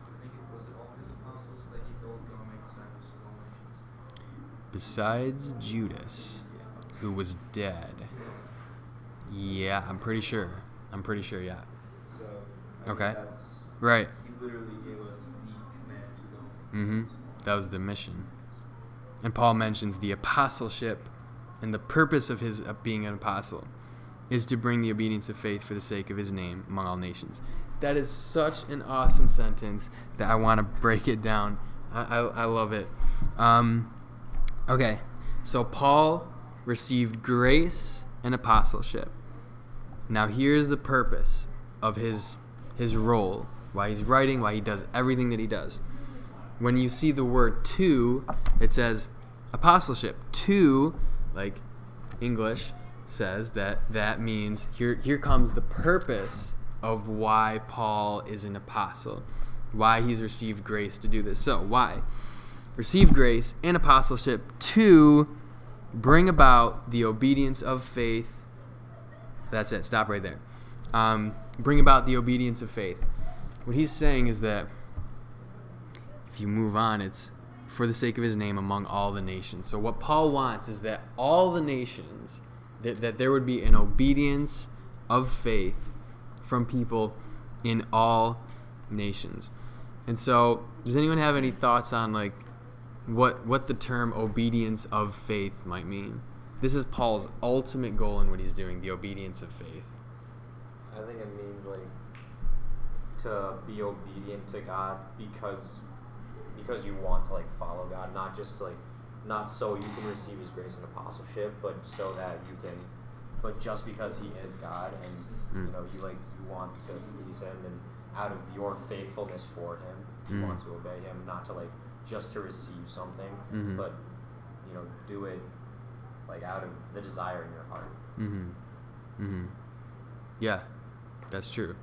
I think it was it all his apostles that he told go and make disciples of all nations. Besides Judas, who was dead. Yeah, I'm pretty sure. I'm pretty sure, yeah. So Okay. that's Right. he literally gave us the command to go Mm-hmm. That was the mission. And Paul mentions the apostleship and the purpose of his of being an apostle is to bring the obedience of faith for the sake of his name among all nations. That is such an awesome sentence that I want to break it down. I, I, I love it. Um, okay, so Paul received grace and apostleship. Now here's the purpose of his his role, why he's writing, why he does everything that he does when you see the word to, it says apostleship. To, like English says that that means here here comes the purpose of why Paul is an apostle, why he's received grace to do this. So, why? Receive grace and apostleship to bring about the obedience of faith. That's it. Stop right there. Um, bring about the obedience of faith. What he's saying is that if you move on, it's for the sake of his name among all the nations. So what Paul wants is that all the nations that, that there would be an obedience of faith from people in all nations. And so, does anyone have any thoughts on like what what the term obedience of faith might mean? This is Paul's ultimate goal in what he's doing, the obedience of faith. I think it means like to be obedient to God because because you want to like follow God, not just like not so you can receive His grace and apostleship, but so that you can, but just because He is God and Mm. you know you like you want to please Him and out of your faithfulness for Him, you Mm. want to obey Him, not to like just to receive something, Mhm. but you know do it like out of the desire in your heart. Mm-hmm. Mm-hmm. Yeah, that's true.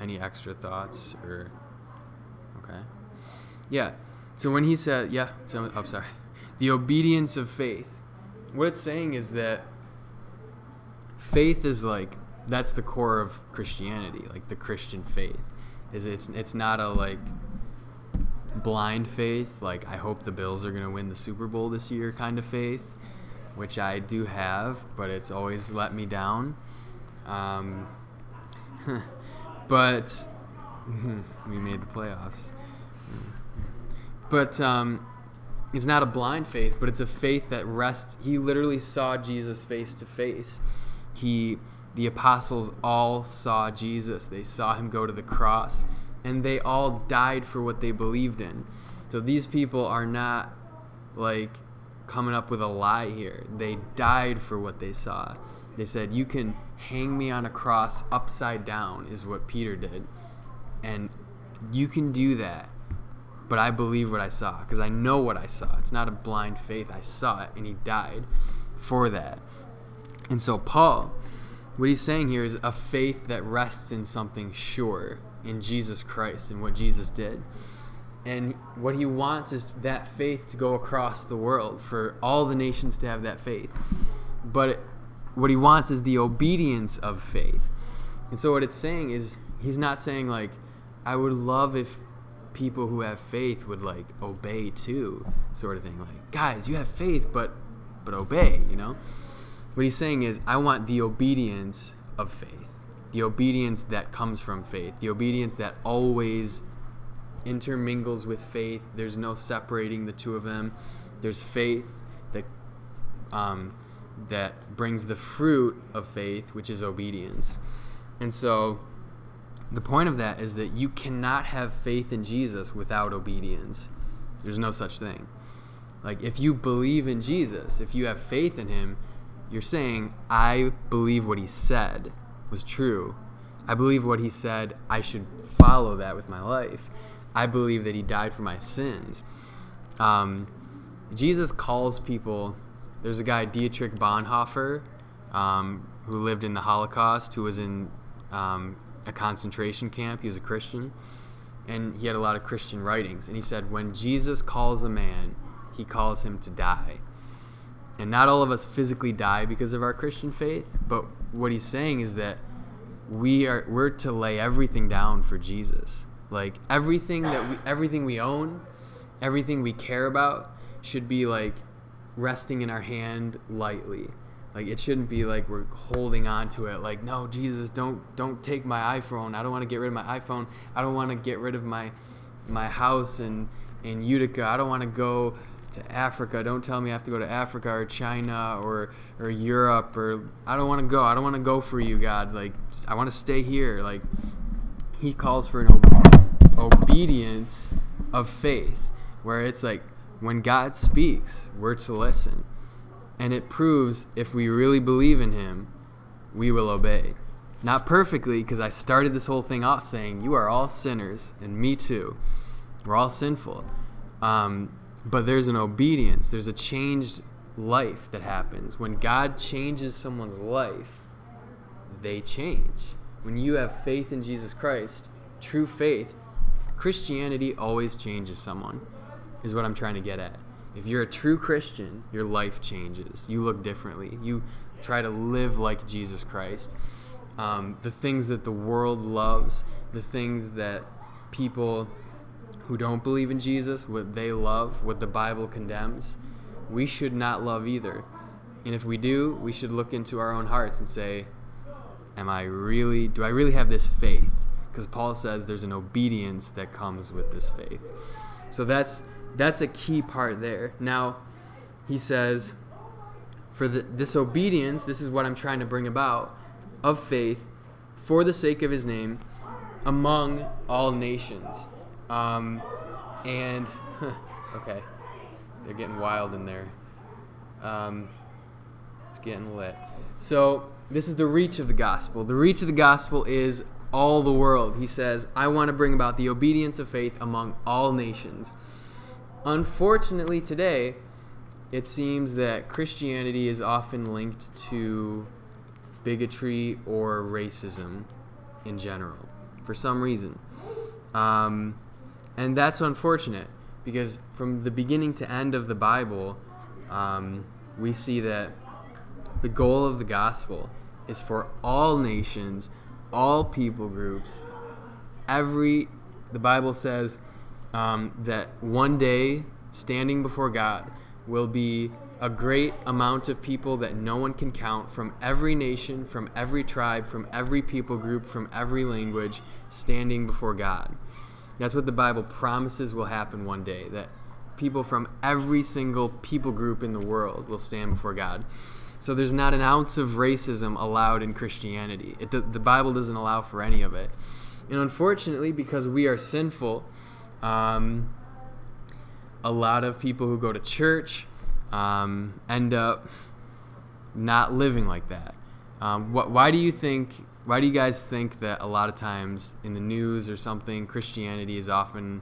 Any extra thoughts or okay? Yeah. So when he said, yeah, so I'm sorry, the obedience of faith. What it's saying is that faith is like that's the core of Christianity, like the Christian faith. Is it's it's not a like blind faith, like I hope the Bills are gonna win the Super Bowl this year kind of faith, which I do have, but it's always let me down. Um, but we made the playoffs. But um, it's not a blind faith, but it's a faith that rests. He literally saw Jesus face to face. He, the apostles, all saw Jesus. They saw him go to the cross, and they all died for what they believed in. So these people are not like coming up with a lie here. They died for what they saw. They said, "You can hang me on a cross upside down," is what Peter did, and you can do that but I believe what I saw because I know what I saw. It's not a blind faith. I saw it, and he died for that. And so, Paul, what he's saying here is a faith that rests in something sure, in Jesus Christ and what Jesus did. And what he wants is that faith to go across the world, for all the nations to have that faith. But what he wants is the obedience of faith. And so, what it's saying is, he's not saying, like, I would love if people who have faith would like obey too sort of thing like guys you have faith but but obey you know what he's saying is i want the obedience of faith the obedience that comes from faith the obedience that always intermingles with faith there's no separating the two of them there's faith that um, that brings the fruit of faith which is obedience and so the point of that is that you cannot have faith in Jesus without obedience. There's no such thing. Like, if you believe in Jesus, if you have faith in him, you're saying, I believe what he said was true. I believe what he said, I should follow that with my life. I believe that he died for my sins. Um, Jesus calls people, there's a guy, Dietrich Bonhoeffer, um, who lived in the Holocaust, who was in um, a concentration camp. He was a Christian, and he had a lot of Christian writings. And he said, when Jesus calls a man, he calls him to die. And not all of us physically die because of our Christian faith, but what he's saying is that we are we're to lay everything down for Jesus. Like everything that we everything we own, everything we care about should be like resting in our hand lightly. Like it shouldn't be like we're holding on to it. Like no, Jesus, don't don't take my iPhone. I don't want to get rid of my iPhone. I don't want to get rid of my my house in in Utica. I don't want to go to Africa. Don't tell me I have to go to Africa or China or or Europe or I don't want to go. I don't want to go for you, God. Like I want to stay here. Like he calls for an ob- obedience of faith where it's like when God speaks, we're to listen. And it proves if we really believe in him, we will obey. Not perfectly, because I started this whole thing off saying, You are all sinners, and me too. We're all sinful. Um, but there's an obedience, there's a changed life that happens. When God changes someone's life, they change. When you have faith in Jesus Christ, true faith, Christianity always changes someone, is what I'm trying to get at. If you're a true Christian, your life changes. You look differently. You try to live like Jesus Christ. Um, the things that the world loves, the things that people who don't believe in Jesus, what they love, what the Bible condemns, we should not love either. And if we do, we should look into our own hearts and say, Am I really, do I really have this faith? Because Paul says there's an obedience that comes with this faith. So that's that's a key part there. Now, he says, for the, this obedience, this is what I'm trying to bring about of faith for the sake of his name among all nations. Um, and, okay, they're getting wild in there. Um, it's getting lit. So, this is the reach of the gospel. The reach of the gospel is all the world. He says, I want to bring about the obedience of faith among all nations. Unfortunately, today, it seems that Christianity is often linked to bigotry or racism in general for some reason. Um, and that's unfortunate because from the beginning to end of the Bible, um, we see that the goal of the gospel is for all nations, all people groups, every, the Bible says um, that one day standing before God will be a great amount of people that no one can count from every nation, from every tribe, from every people group, from every language, standing before God. That's what the Bible promises will happen one day, that people from every single people group in the world will stand before God. So there's not an ounce of racism allowed in Christianity. It the Bible doesn't allow for any of it. And unfortunately, because we are sinful, um, a lot of people who go to church um, end up not living like that. Um, wh- why do you think? Why do you guys think that a lot of times in the news or something, Christianity is often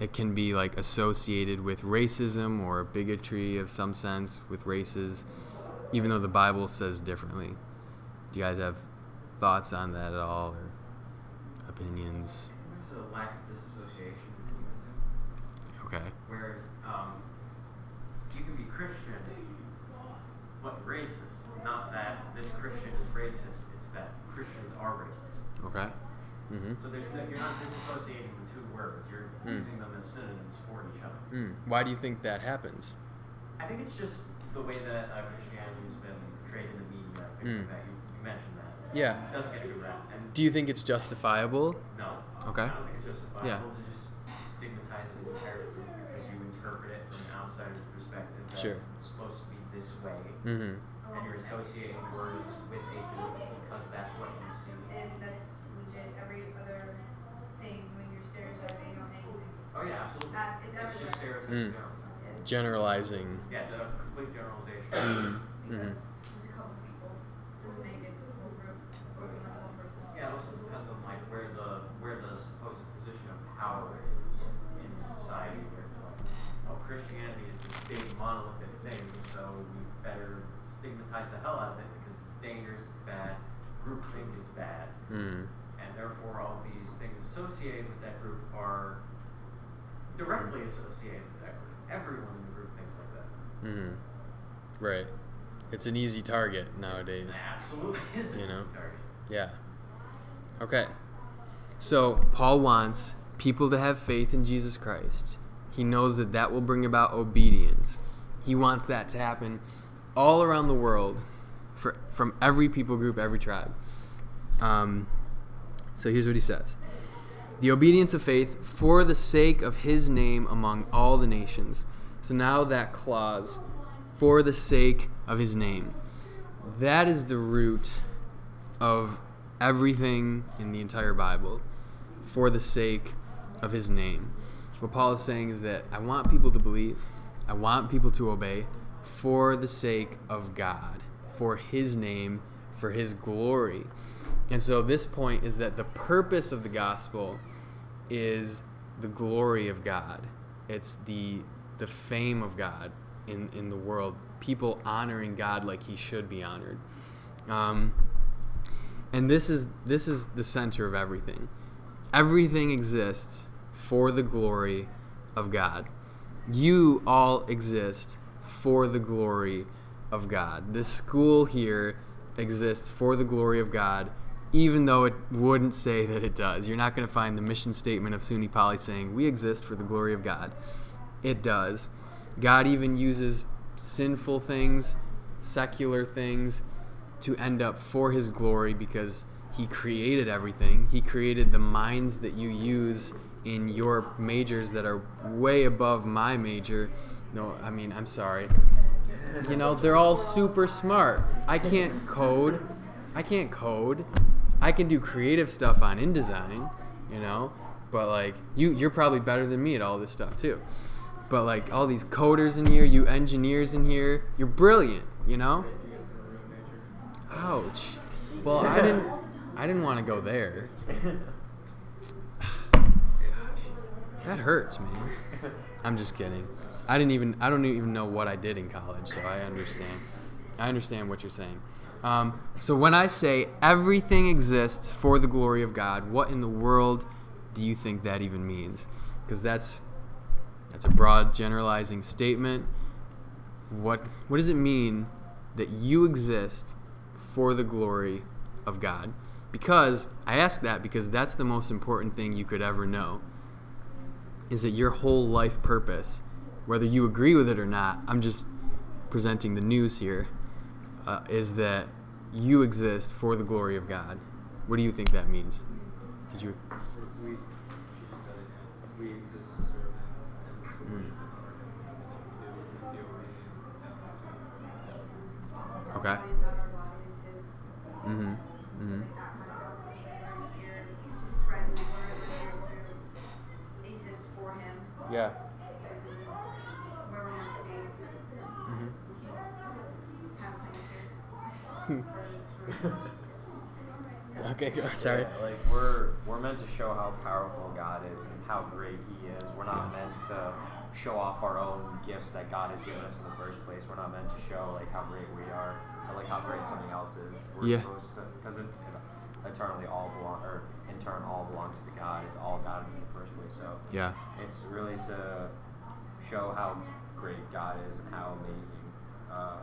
it can be like associated with racism or bigotry of some sense with races, even though the Bible says differently. Do you guys have thoughts on that at all or opinions? There's a lack of disassociation between the two. Okay. where um, you can be Christian but racist. Not that this Christian is racist; it's that Christians are racist. Okay. Mm-hmm. So there's no, you're not disassociating the two words. You're Mm. using them as synonyms for each other. Mm. Why do you think that happens? I think it's just the way that uh, Christianity has been portrayed in the media. I think Mm. that you, you mentioned that. Yeah. It doesn't get a good rap. And Do you think it's justifiable? no. Okay. I don't think it's justifiable Yeah. to just stigmatize an entire group because you interpret it from an outsider's perspective. That Sure. It's supposed to be this way. Mm-hmm. And you're associating words with a group because that's what you see. And that's legit every other thing when you're stereotyping on anything. Oh yeah, absolutely. Uh, it's it's just everywhere. stereotypes. Mm. in. Generalizing. Yeah, the complete generalization. Mm-hmm. Because just a couple people doesn't make it a whole group or even like one person. yeah, it also depends on like where the where the supposed position of power is in society. Where it's like, oh, Christianity is this big monolithic thing, so we better stigmatize the hell out of it because it's dangerous, it's bad, groupthink is bad. Mm. and therefore all these things associated with that group are directly associated with that group. Everyone in the group thinks like that. Mm-hmm. Right. It's an easy target nowadays. It absolutely is. You an know? easy target. Yeah. Okay. So Paul wants people to have faith in Jesus Christ. He knows that that will bring about obedience. He wants that to happen all around the world, for, from every people group, every tribe. Um, so here's what he says The obedience of faith for the sake of his name among all the nations. So now that clause, for the sake of his name, that is the root of everything in the entire Bible for the sake of his name. What Paul is saying is that I want people to believe, I want people to obey for the sake of God, for his name, for his glory. And so this point is that the purpose of the gospel is the glory of God. It's the the fame of God in, in the world. People honoring God like he should be honored. Um, and this is this is the center of everything. Everything exists for the glory of God. You all exist for the glory of God. This school here exists for the glory of God even though it wouldn't say that it does. You're not going to find the mission statement of SUNY Poly saying, We exist for the glory of God. It does. God even uses sinful things, secular things, to end up for His glory because He created everything. He created the minds that you use in your majors that are way above my major. No, I mean, I'm sorry. You know, they're all super smart. I can't code. I can't code. I can do creative stuff on InDesign, you know, but like you you're probably better than me at all this stuff too. But like all these coders in here, you engineers in here, you're brilliant, you know? Ouch. Well, I didn't I didn't want to go there. Gosh, That hurts, man. I'm just kidding. I didn't even I don't even know what I did in college, so I understand. I understand what you're saying. Um, so when I say everything exists for the glory of God, what in the world do you think that even means? Because that's that's a broad generalizing statement. What what does it mean that you exist for the glory of God? Because I ask that because that's the most important thing you could ever know. Is that your whole life purpose, whether you agree with it or not? I'm just presenting the news here. Uh, is that you exist for the glory of God. What do you think that means? Did you? We, she hmm. mm-hmm. mm-hmm. just said it, Okay. Go. Sorry. Yeah, like we're we're meant to show how powerful God is and how great He is. We're not meant to show off our own gifts that God has given us in the first place. We're not meant to show like how great we are or like how great something else is. We're Yeah. supposed to because it, it eternally all belong or in turn all belongs to God. It's all God's in the first place. So Yeah. it's really to show how great God is and how amazing, uh, uh,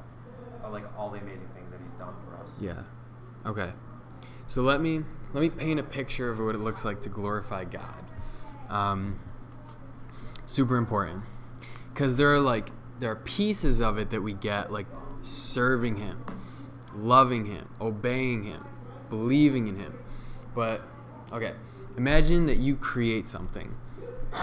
like all the amazing things that He's done for us. Yeah. Okay. So let me let me paint a picture of what it looks like to glorify God. Um, super important because there are like there are pieces of it that we get like serving Him, loving Him, obeying Him, believing in Him. But okay, imagine that you create something.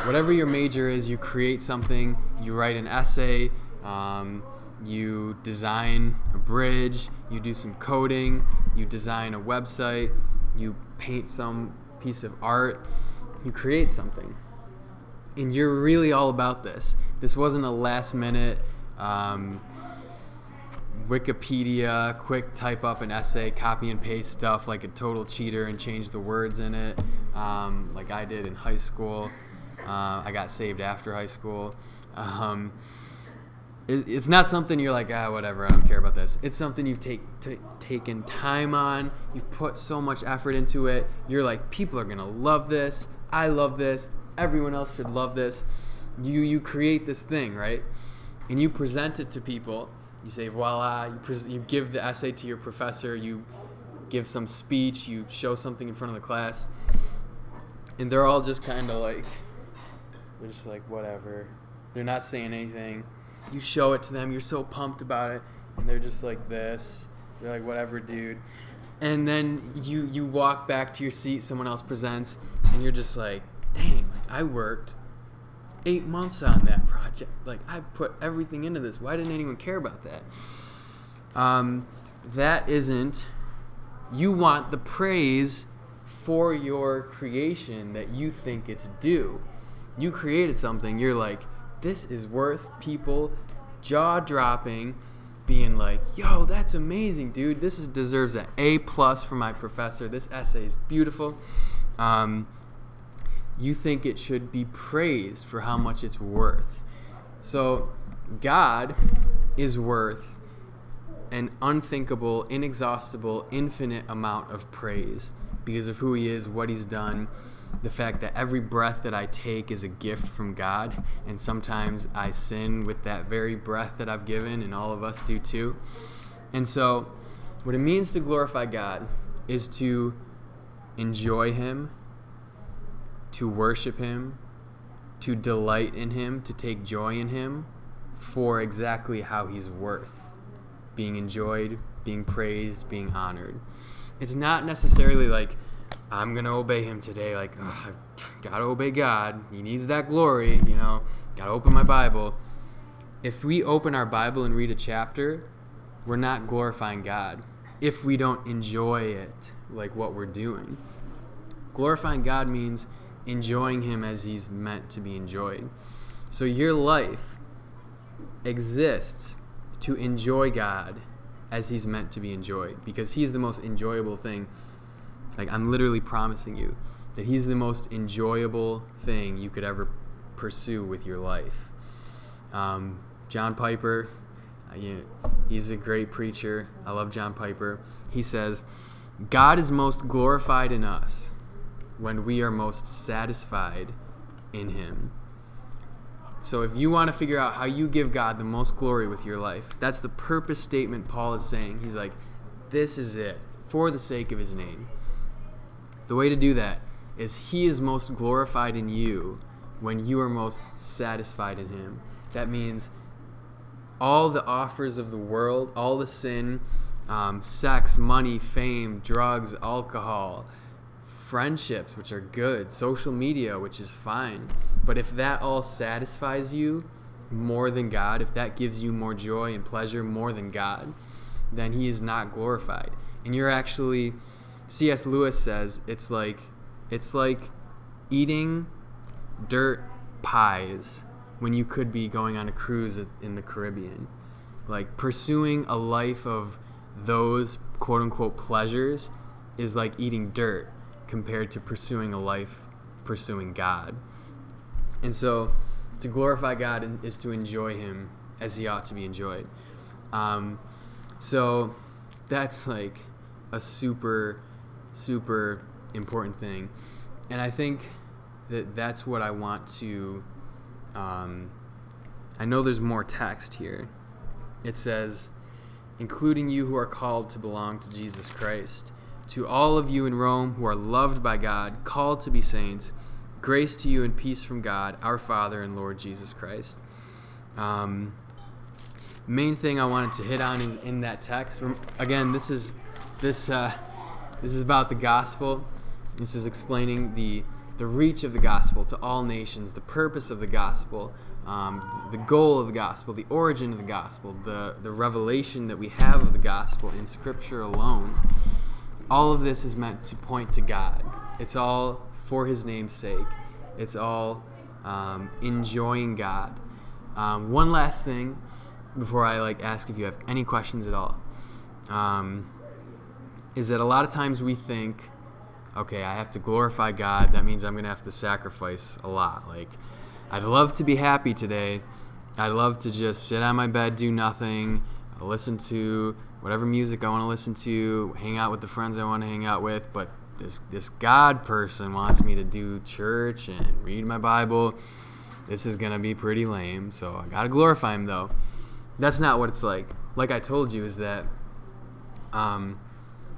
Whatever your major is, you create something. You write an essay. Um, you design a bridge, you do some coding, you design a website, you paint some piece of art, you create something. And you're really all about this. This wasn't a last minute um, Wikipedia, quick type up an essay, copy and paste stuff like a total cheater and change the words in it, um, like I did in high school. Uh, I got saved after high school. Um, it's not something you're like, ah, whatever, I don't care about this. It's something you've take, t- taken time on. You've put so much effort into it. You're like, people are gonna love this. I love this. Everyone else should love this. You you create this thing, right? And you present it to people. You say, voila. You pres- you give the essay to your professor. You give some speech. You show something in front of the class, and they're all just kind of like, they're just like, whatever. They're not saying anything you show it to them, you're so pumped about it, and they're just like this. They're like, whatever, dude. And then you you walk back to your seat, someone else presents, and you're just like, dang, like I worked eight months on that project. Like I put everything into this. Why didn't anyone care about that? Um, that isn't. You want the praise for your creation that you think it's due. You created something. You're like, this is worth people jaw dropping being like yo that's amazing dude. This is deserves an a plus for my professor. This essay is beautiful. Um, you think it should be praised for how much it's worth. So god is worth an unthinkable inexhaustible infinite amount of praise because of who he is what he's done the fact that every breath that I take is a gift from God, and sometimes I sin with that very breath that I've given, and all of us do too. And so, what it means to glorify God is to enjoy Him, to worship Him, to delight in Him, to take joy in Him for exactly how He's worth being enjoyed, being praised, being honored. It's not necessarily like, I'm to obey Him today. Like, I've got to obey God. He needs that glory, you know, got to open my Bible. If we open our Bible and read a chapter, we're not glorifying God if we don't enjoy it, like what we're doing. Glorifying God means enjoying Him as He's meant to be enjoyed. So your life exists to enjoy God as He's meant to be enjoyed because He's the most enjoyable thing. Like, I'm literally promising you that He's the most enjoyable thing you could ever pursue with your life. Um, John Piper, you know, he's a great preacher. I love John Piper. He says, God is most glorified in us when we are most satisfied in Him. So, if you want to figure out how you give God the most glory with your life, that's the purpose statement Paul is saying. He's like, this is it for the sake of His name. The way to do that is He is most glorified in you when you are most satisfied in Him. That means all the offers of the world, all the sin, um, sex, money, fame, drugs, alcohol, friendships, which are good, social media, which is fine. But if that all satisfies you more than God, if that gives you more joy and pleasure more than God, then He is not glorified. And you're actually, C.S. Lewis says, it's like, it's like eating dirt pies when you could be going on a cruise in the Caribbean. Like pursuing a life of those quote unquote pleasures is like eating dirt compared to pursuing a life pursuing God. And so to glorify God is to enjoy Him as He ought to be enjoyed. Um, so that's like a super, super important thing. And I think that that's what I want to. Um, I know there's more text here. It says, including you who are called to belong to Jesus Christ. To all of you in Rome who are loved by God, called to be saints, grace to you and peace from God, our Father and Lord Jesus Christ. Um, main thing I wanted to hit on in, in that text. Again, this is this uh, this is about the gospel. This is explaining the the reach of the gospel to all nations, the purpose of the gospel, um, the goal of the gospel, the origin of the gospel, the, the revelation that we have of the gospel in Scripture alone. All of this is meant to point to God. It's all for His name's sake. It's all um, enjoying God. Um, one last thing before I like ask if you have any questions at all um, is that a lot of times we think, okay, I have to glorify God. That means I'm gonna have to sacrifice a lot. Like I'd love to be happy today. I'd love to just sit on my bed, do nothing, listen to whatever music I want to listen to, hang out with the friends I want to hang out with. But this this God person wants me to do church and read my Bible. This is gonna be pretty lame. So I gotta glorify Him though. That's not what it's like. Like I told you, is that um,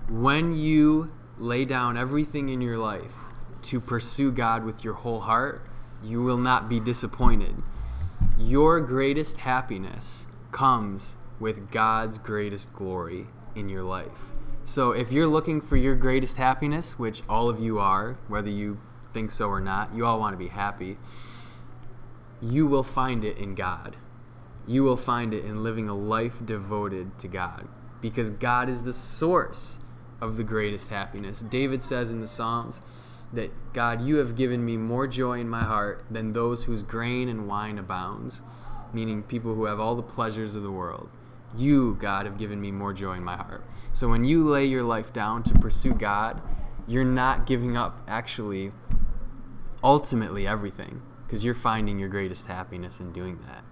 when you lay down everything in your life to pursue God with your whole heart you will not be disappointed. Your greatest happiness comes with God's greatest glory in your life. So if you're looking for your greatest happiness, which all of you are, whether you think so or not, you all want to be happy, you will find it in God. You will find it in living a life devoted to God because God is the source of the greatest happiness. David says in the Psalms, that God, you have given me more joy in my heart than those whose grain and wine abounds, meaning people who have all the pleasures of the world. You, God, have given me more joy in my heart. So when you lay your life down to pursue God, you're not giving up actually ultimately everything because you're finding your greatest happiness in doing that.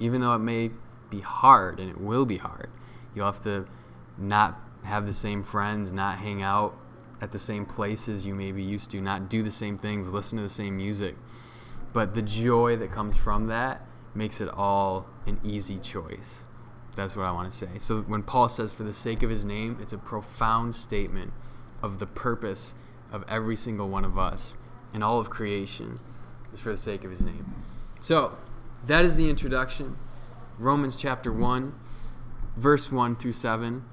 Even though it may be hard and it will be hard, you'll have to not have the same friends, not hang out at the same places you may be used to, not do the same things, listen to the same music. But the joy that comes from that makes it all an easy choice. That's what I want to say. So when Paul says, for the sake of his name, it's a profound statement of the purpose of every single one of us and all of creation is for the sake of his name. So, that is the introduction. Romans chapter 1, verse 1 through 7.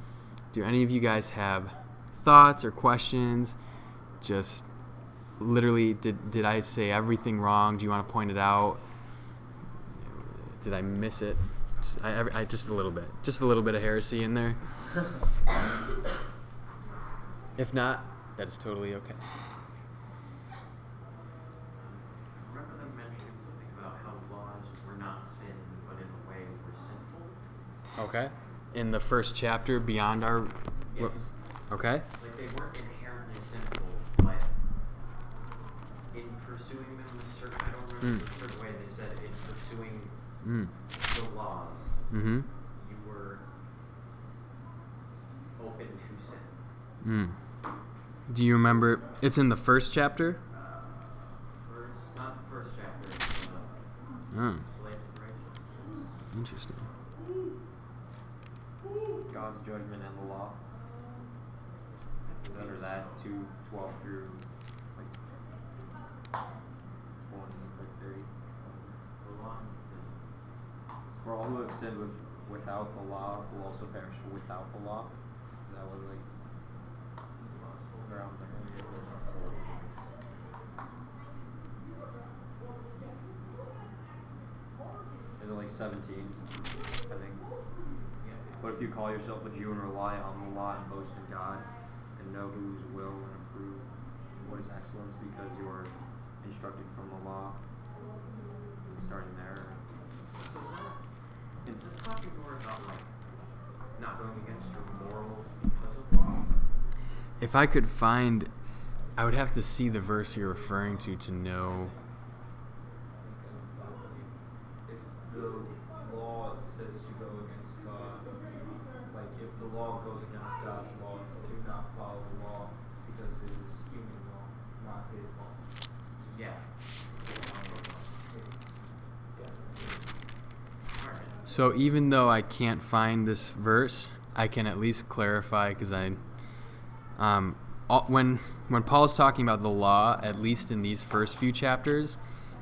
Do any of you guys have thoughts or questions? Just literally, did, did I say everything wrong? Do you want to point it out? Did I miss it? Just, I, I, just a little bit. Just a little bit of heresy in there. if not, that is totally okay. Remember them mentioning something about how laws were not sin, but in a way were sinful? Okay. In the first chapter, beyond our. Yes. Okay. Like they weren't inherently sinful, but in pursuing them a certain, I don't remember Mm. the certain way they said, in pursuing Mm. the laws, Mm-hmm. you were open to sin. Mm. Do you remember? It's in the first chapter. First, not the first chapter, uh, Oh, slave to righteousness. interesting. God's judgment and the law. Is under that two twelve through like twenty like thirty. The law and sin. For all who have sinned with without the law will also perish without the law. That was like around there. Is it like seventeen? I think. But if you call yourself a Jew and rely on the law and boast in God, know whose will and approve what is excellence because you are instructed from the law, starting there. So is It's talking more about like not going against your morals because of laws? If I could find, I would have to see the verse you're referring to to know. Um, if the law says to go against God, like if the law goes against God's law, do not follow the law because it is human law, not His law. Yeah. So even though I can't find this verse, I can at least clarify because I, um, all, when when Paul's talking about the law, at least in these first few chapters,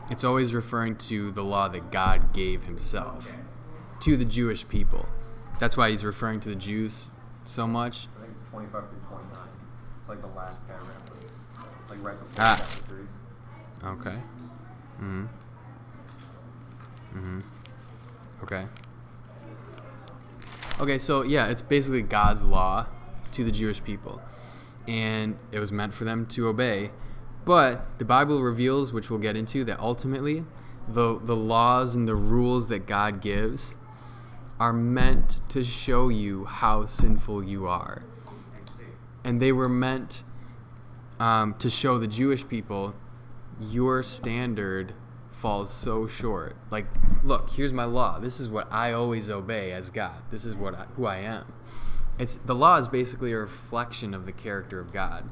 it's always referring to the law that God gave Himself to the Jewish people. That's why he's referring to the Jews so much. I think it's twenty five through twenty nine. It's like the last paragraph, like right before Ah. chapter three. Okay. Mm-hmm. Mm-hmm. Okay. Okay, so yeah, it's basically God's law to the Jewish people. And it was meant for them to obey. But the Bible reveals, which we'll get into, that ultimately the the laws and the rules that God gives are meant to show you how sinful you are. And they were meant um, to show the Jewish people your standard falls so short. Like, look, here's my law. This is what I always obey as God. This is what I, who I am. It's the law is basically a reflection of the character of God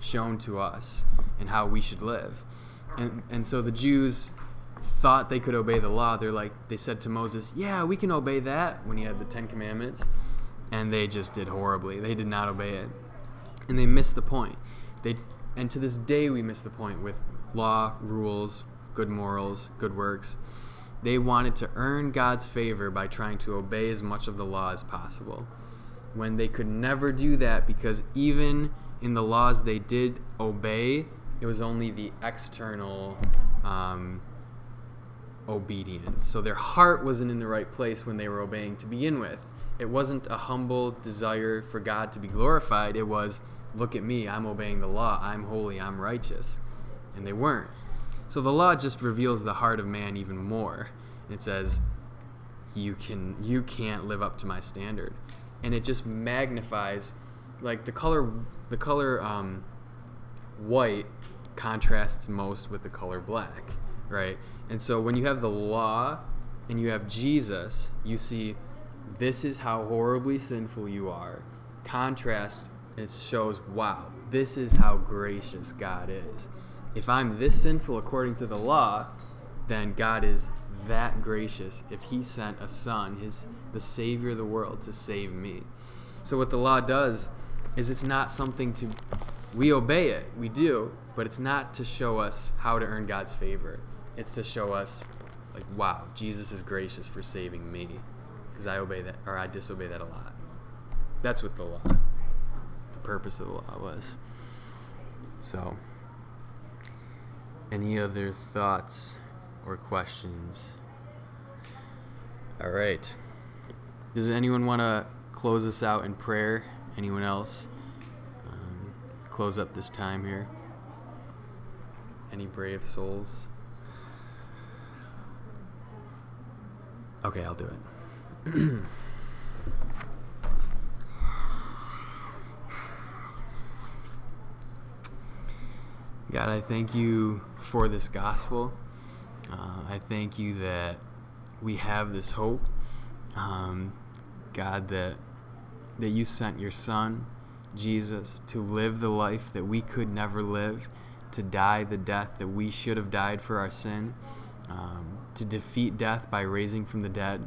shown to us and how we should live. And and so the Jews thought they could obey the law. They're like they said to Moses, "Yeah, we can obey that." When he had the 10 commandments, and they just did horribly. They did not obey it. And they missed the point. They and to this day we miss the point with law, rules, good morals, good works. They wanted to earn God's favor by trying to obey as much of the law as possible. When they could never do that because even in the laws they did obey, it was only the external um, obedience. So their heart wasn't in the right place when they were obeying to begin with. It wasn't a humble desire for God to be glorified. It was, look at me, I'm obeying the law, I'm holy, I'm righteous. And they weren't. So the law just reveals the heart of man even more. It says, you can you can't live up to my standard. And it just magnifies like the color the color um, white contrasts most with the color black, right? And so when you have the law and you have Jesus, you see this is how horribly sinful you are. Contrast it shows wow, this is how gracious God is. If I'm this sinful according to the law, then God is that gracious if he sent a son, his the savior of the world to save me. So what the law does is it's not something to we obey it, we do, but it's not to show us how to earn God's favor. It's to show us, like, wow, Jesus is gracious for saving me, because I obey that or I disobey that a lot. That's what the law, the purpose of the law was. So, any other thoughts or questions? All right. Does anyone want to close us out in prayer? Anyone else? Um, close up this time here. Any brave souls? Okay, I'll do it. God, I thank you for this gospel. Uh, I thank you that we have this hope. Um, God, that that you sent your Son, Jesus, to live the life that we could never live, to die the death that we should have died for our sin, um, to defeat death by raising from the dead.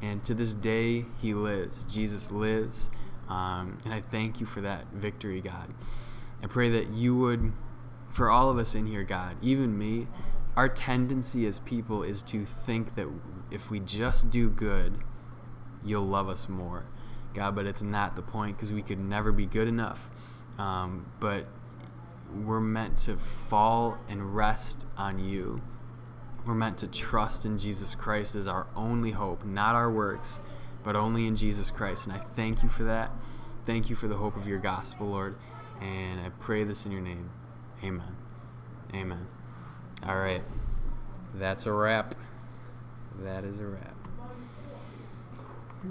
And to this day, he lives. Jesus lives. Um, and I thank you for that victory, God. I pray that you would, for all of us in here, God, even me, our tendency as people is to think that if we just do good, you'll love us more. God, but it's not the point because we could never be good enough. Um, but we're meant to fall and rest on you. We're meant to trust in Jesus Christ as our only hope, not our works, but only in Jesus Christ. And I thank you for that. Thank you for the hope of your gospel, Lord. And I pray this in your name. Amen. Amen. All right. That's a wrap. That is a wrap.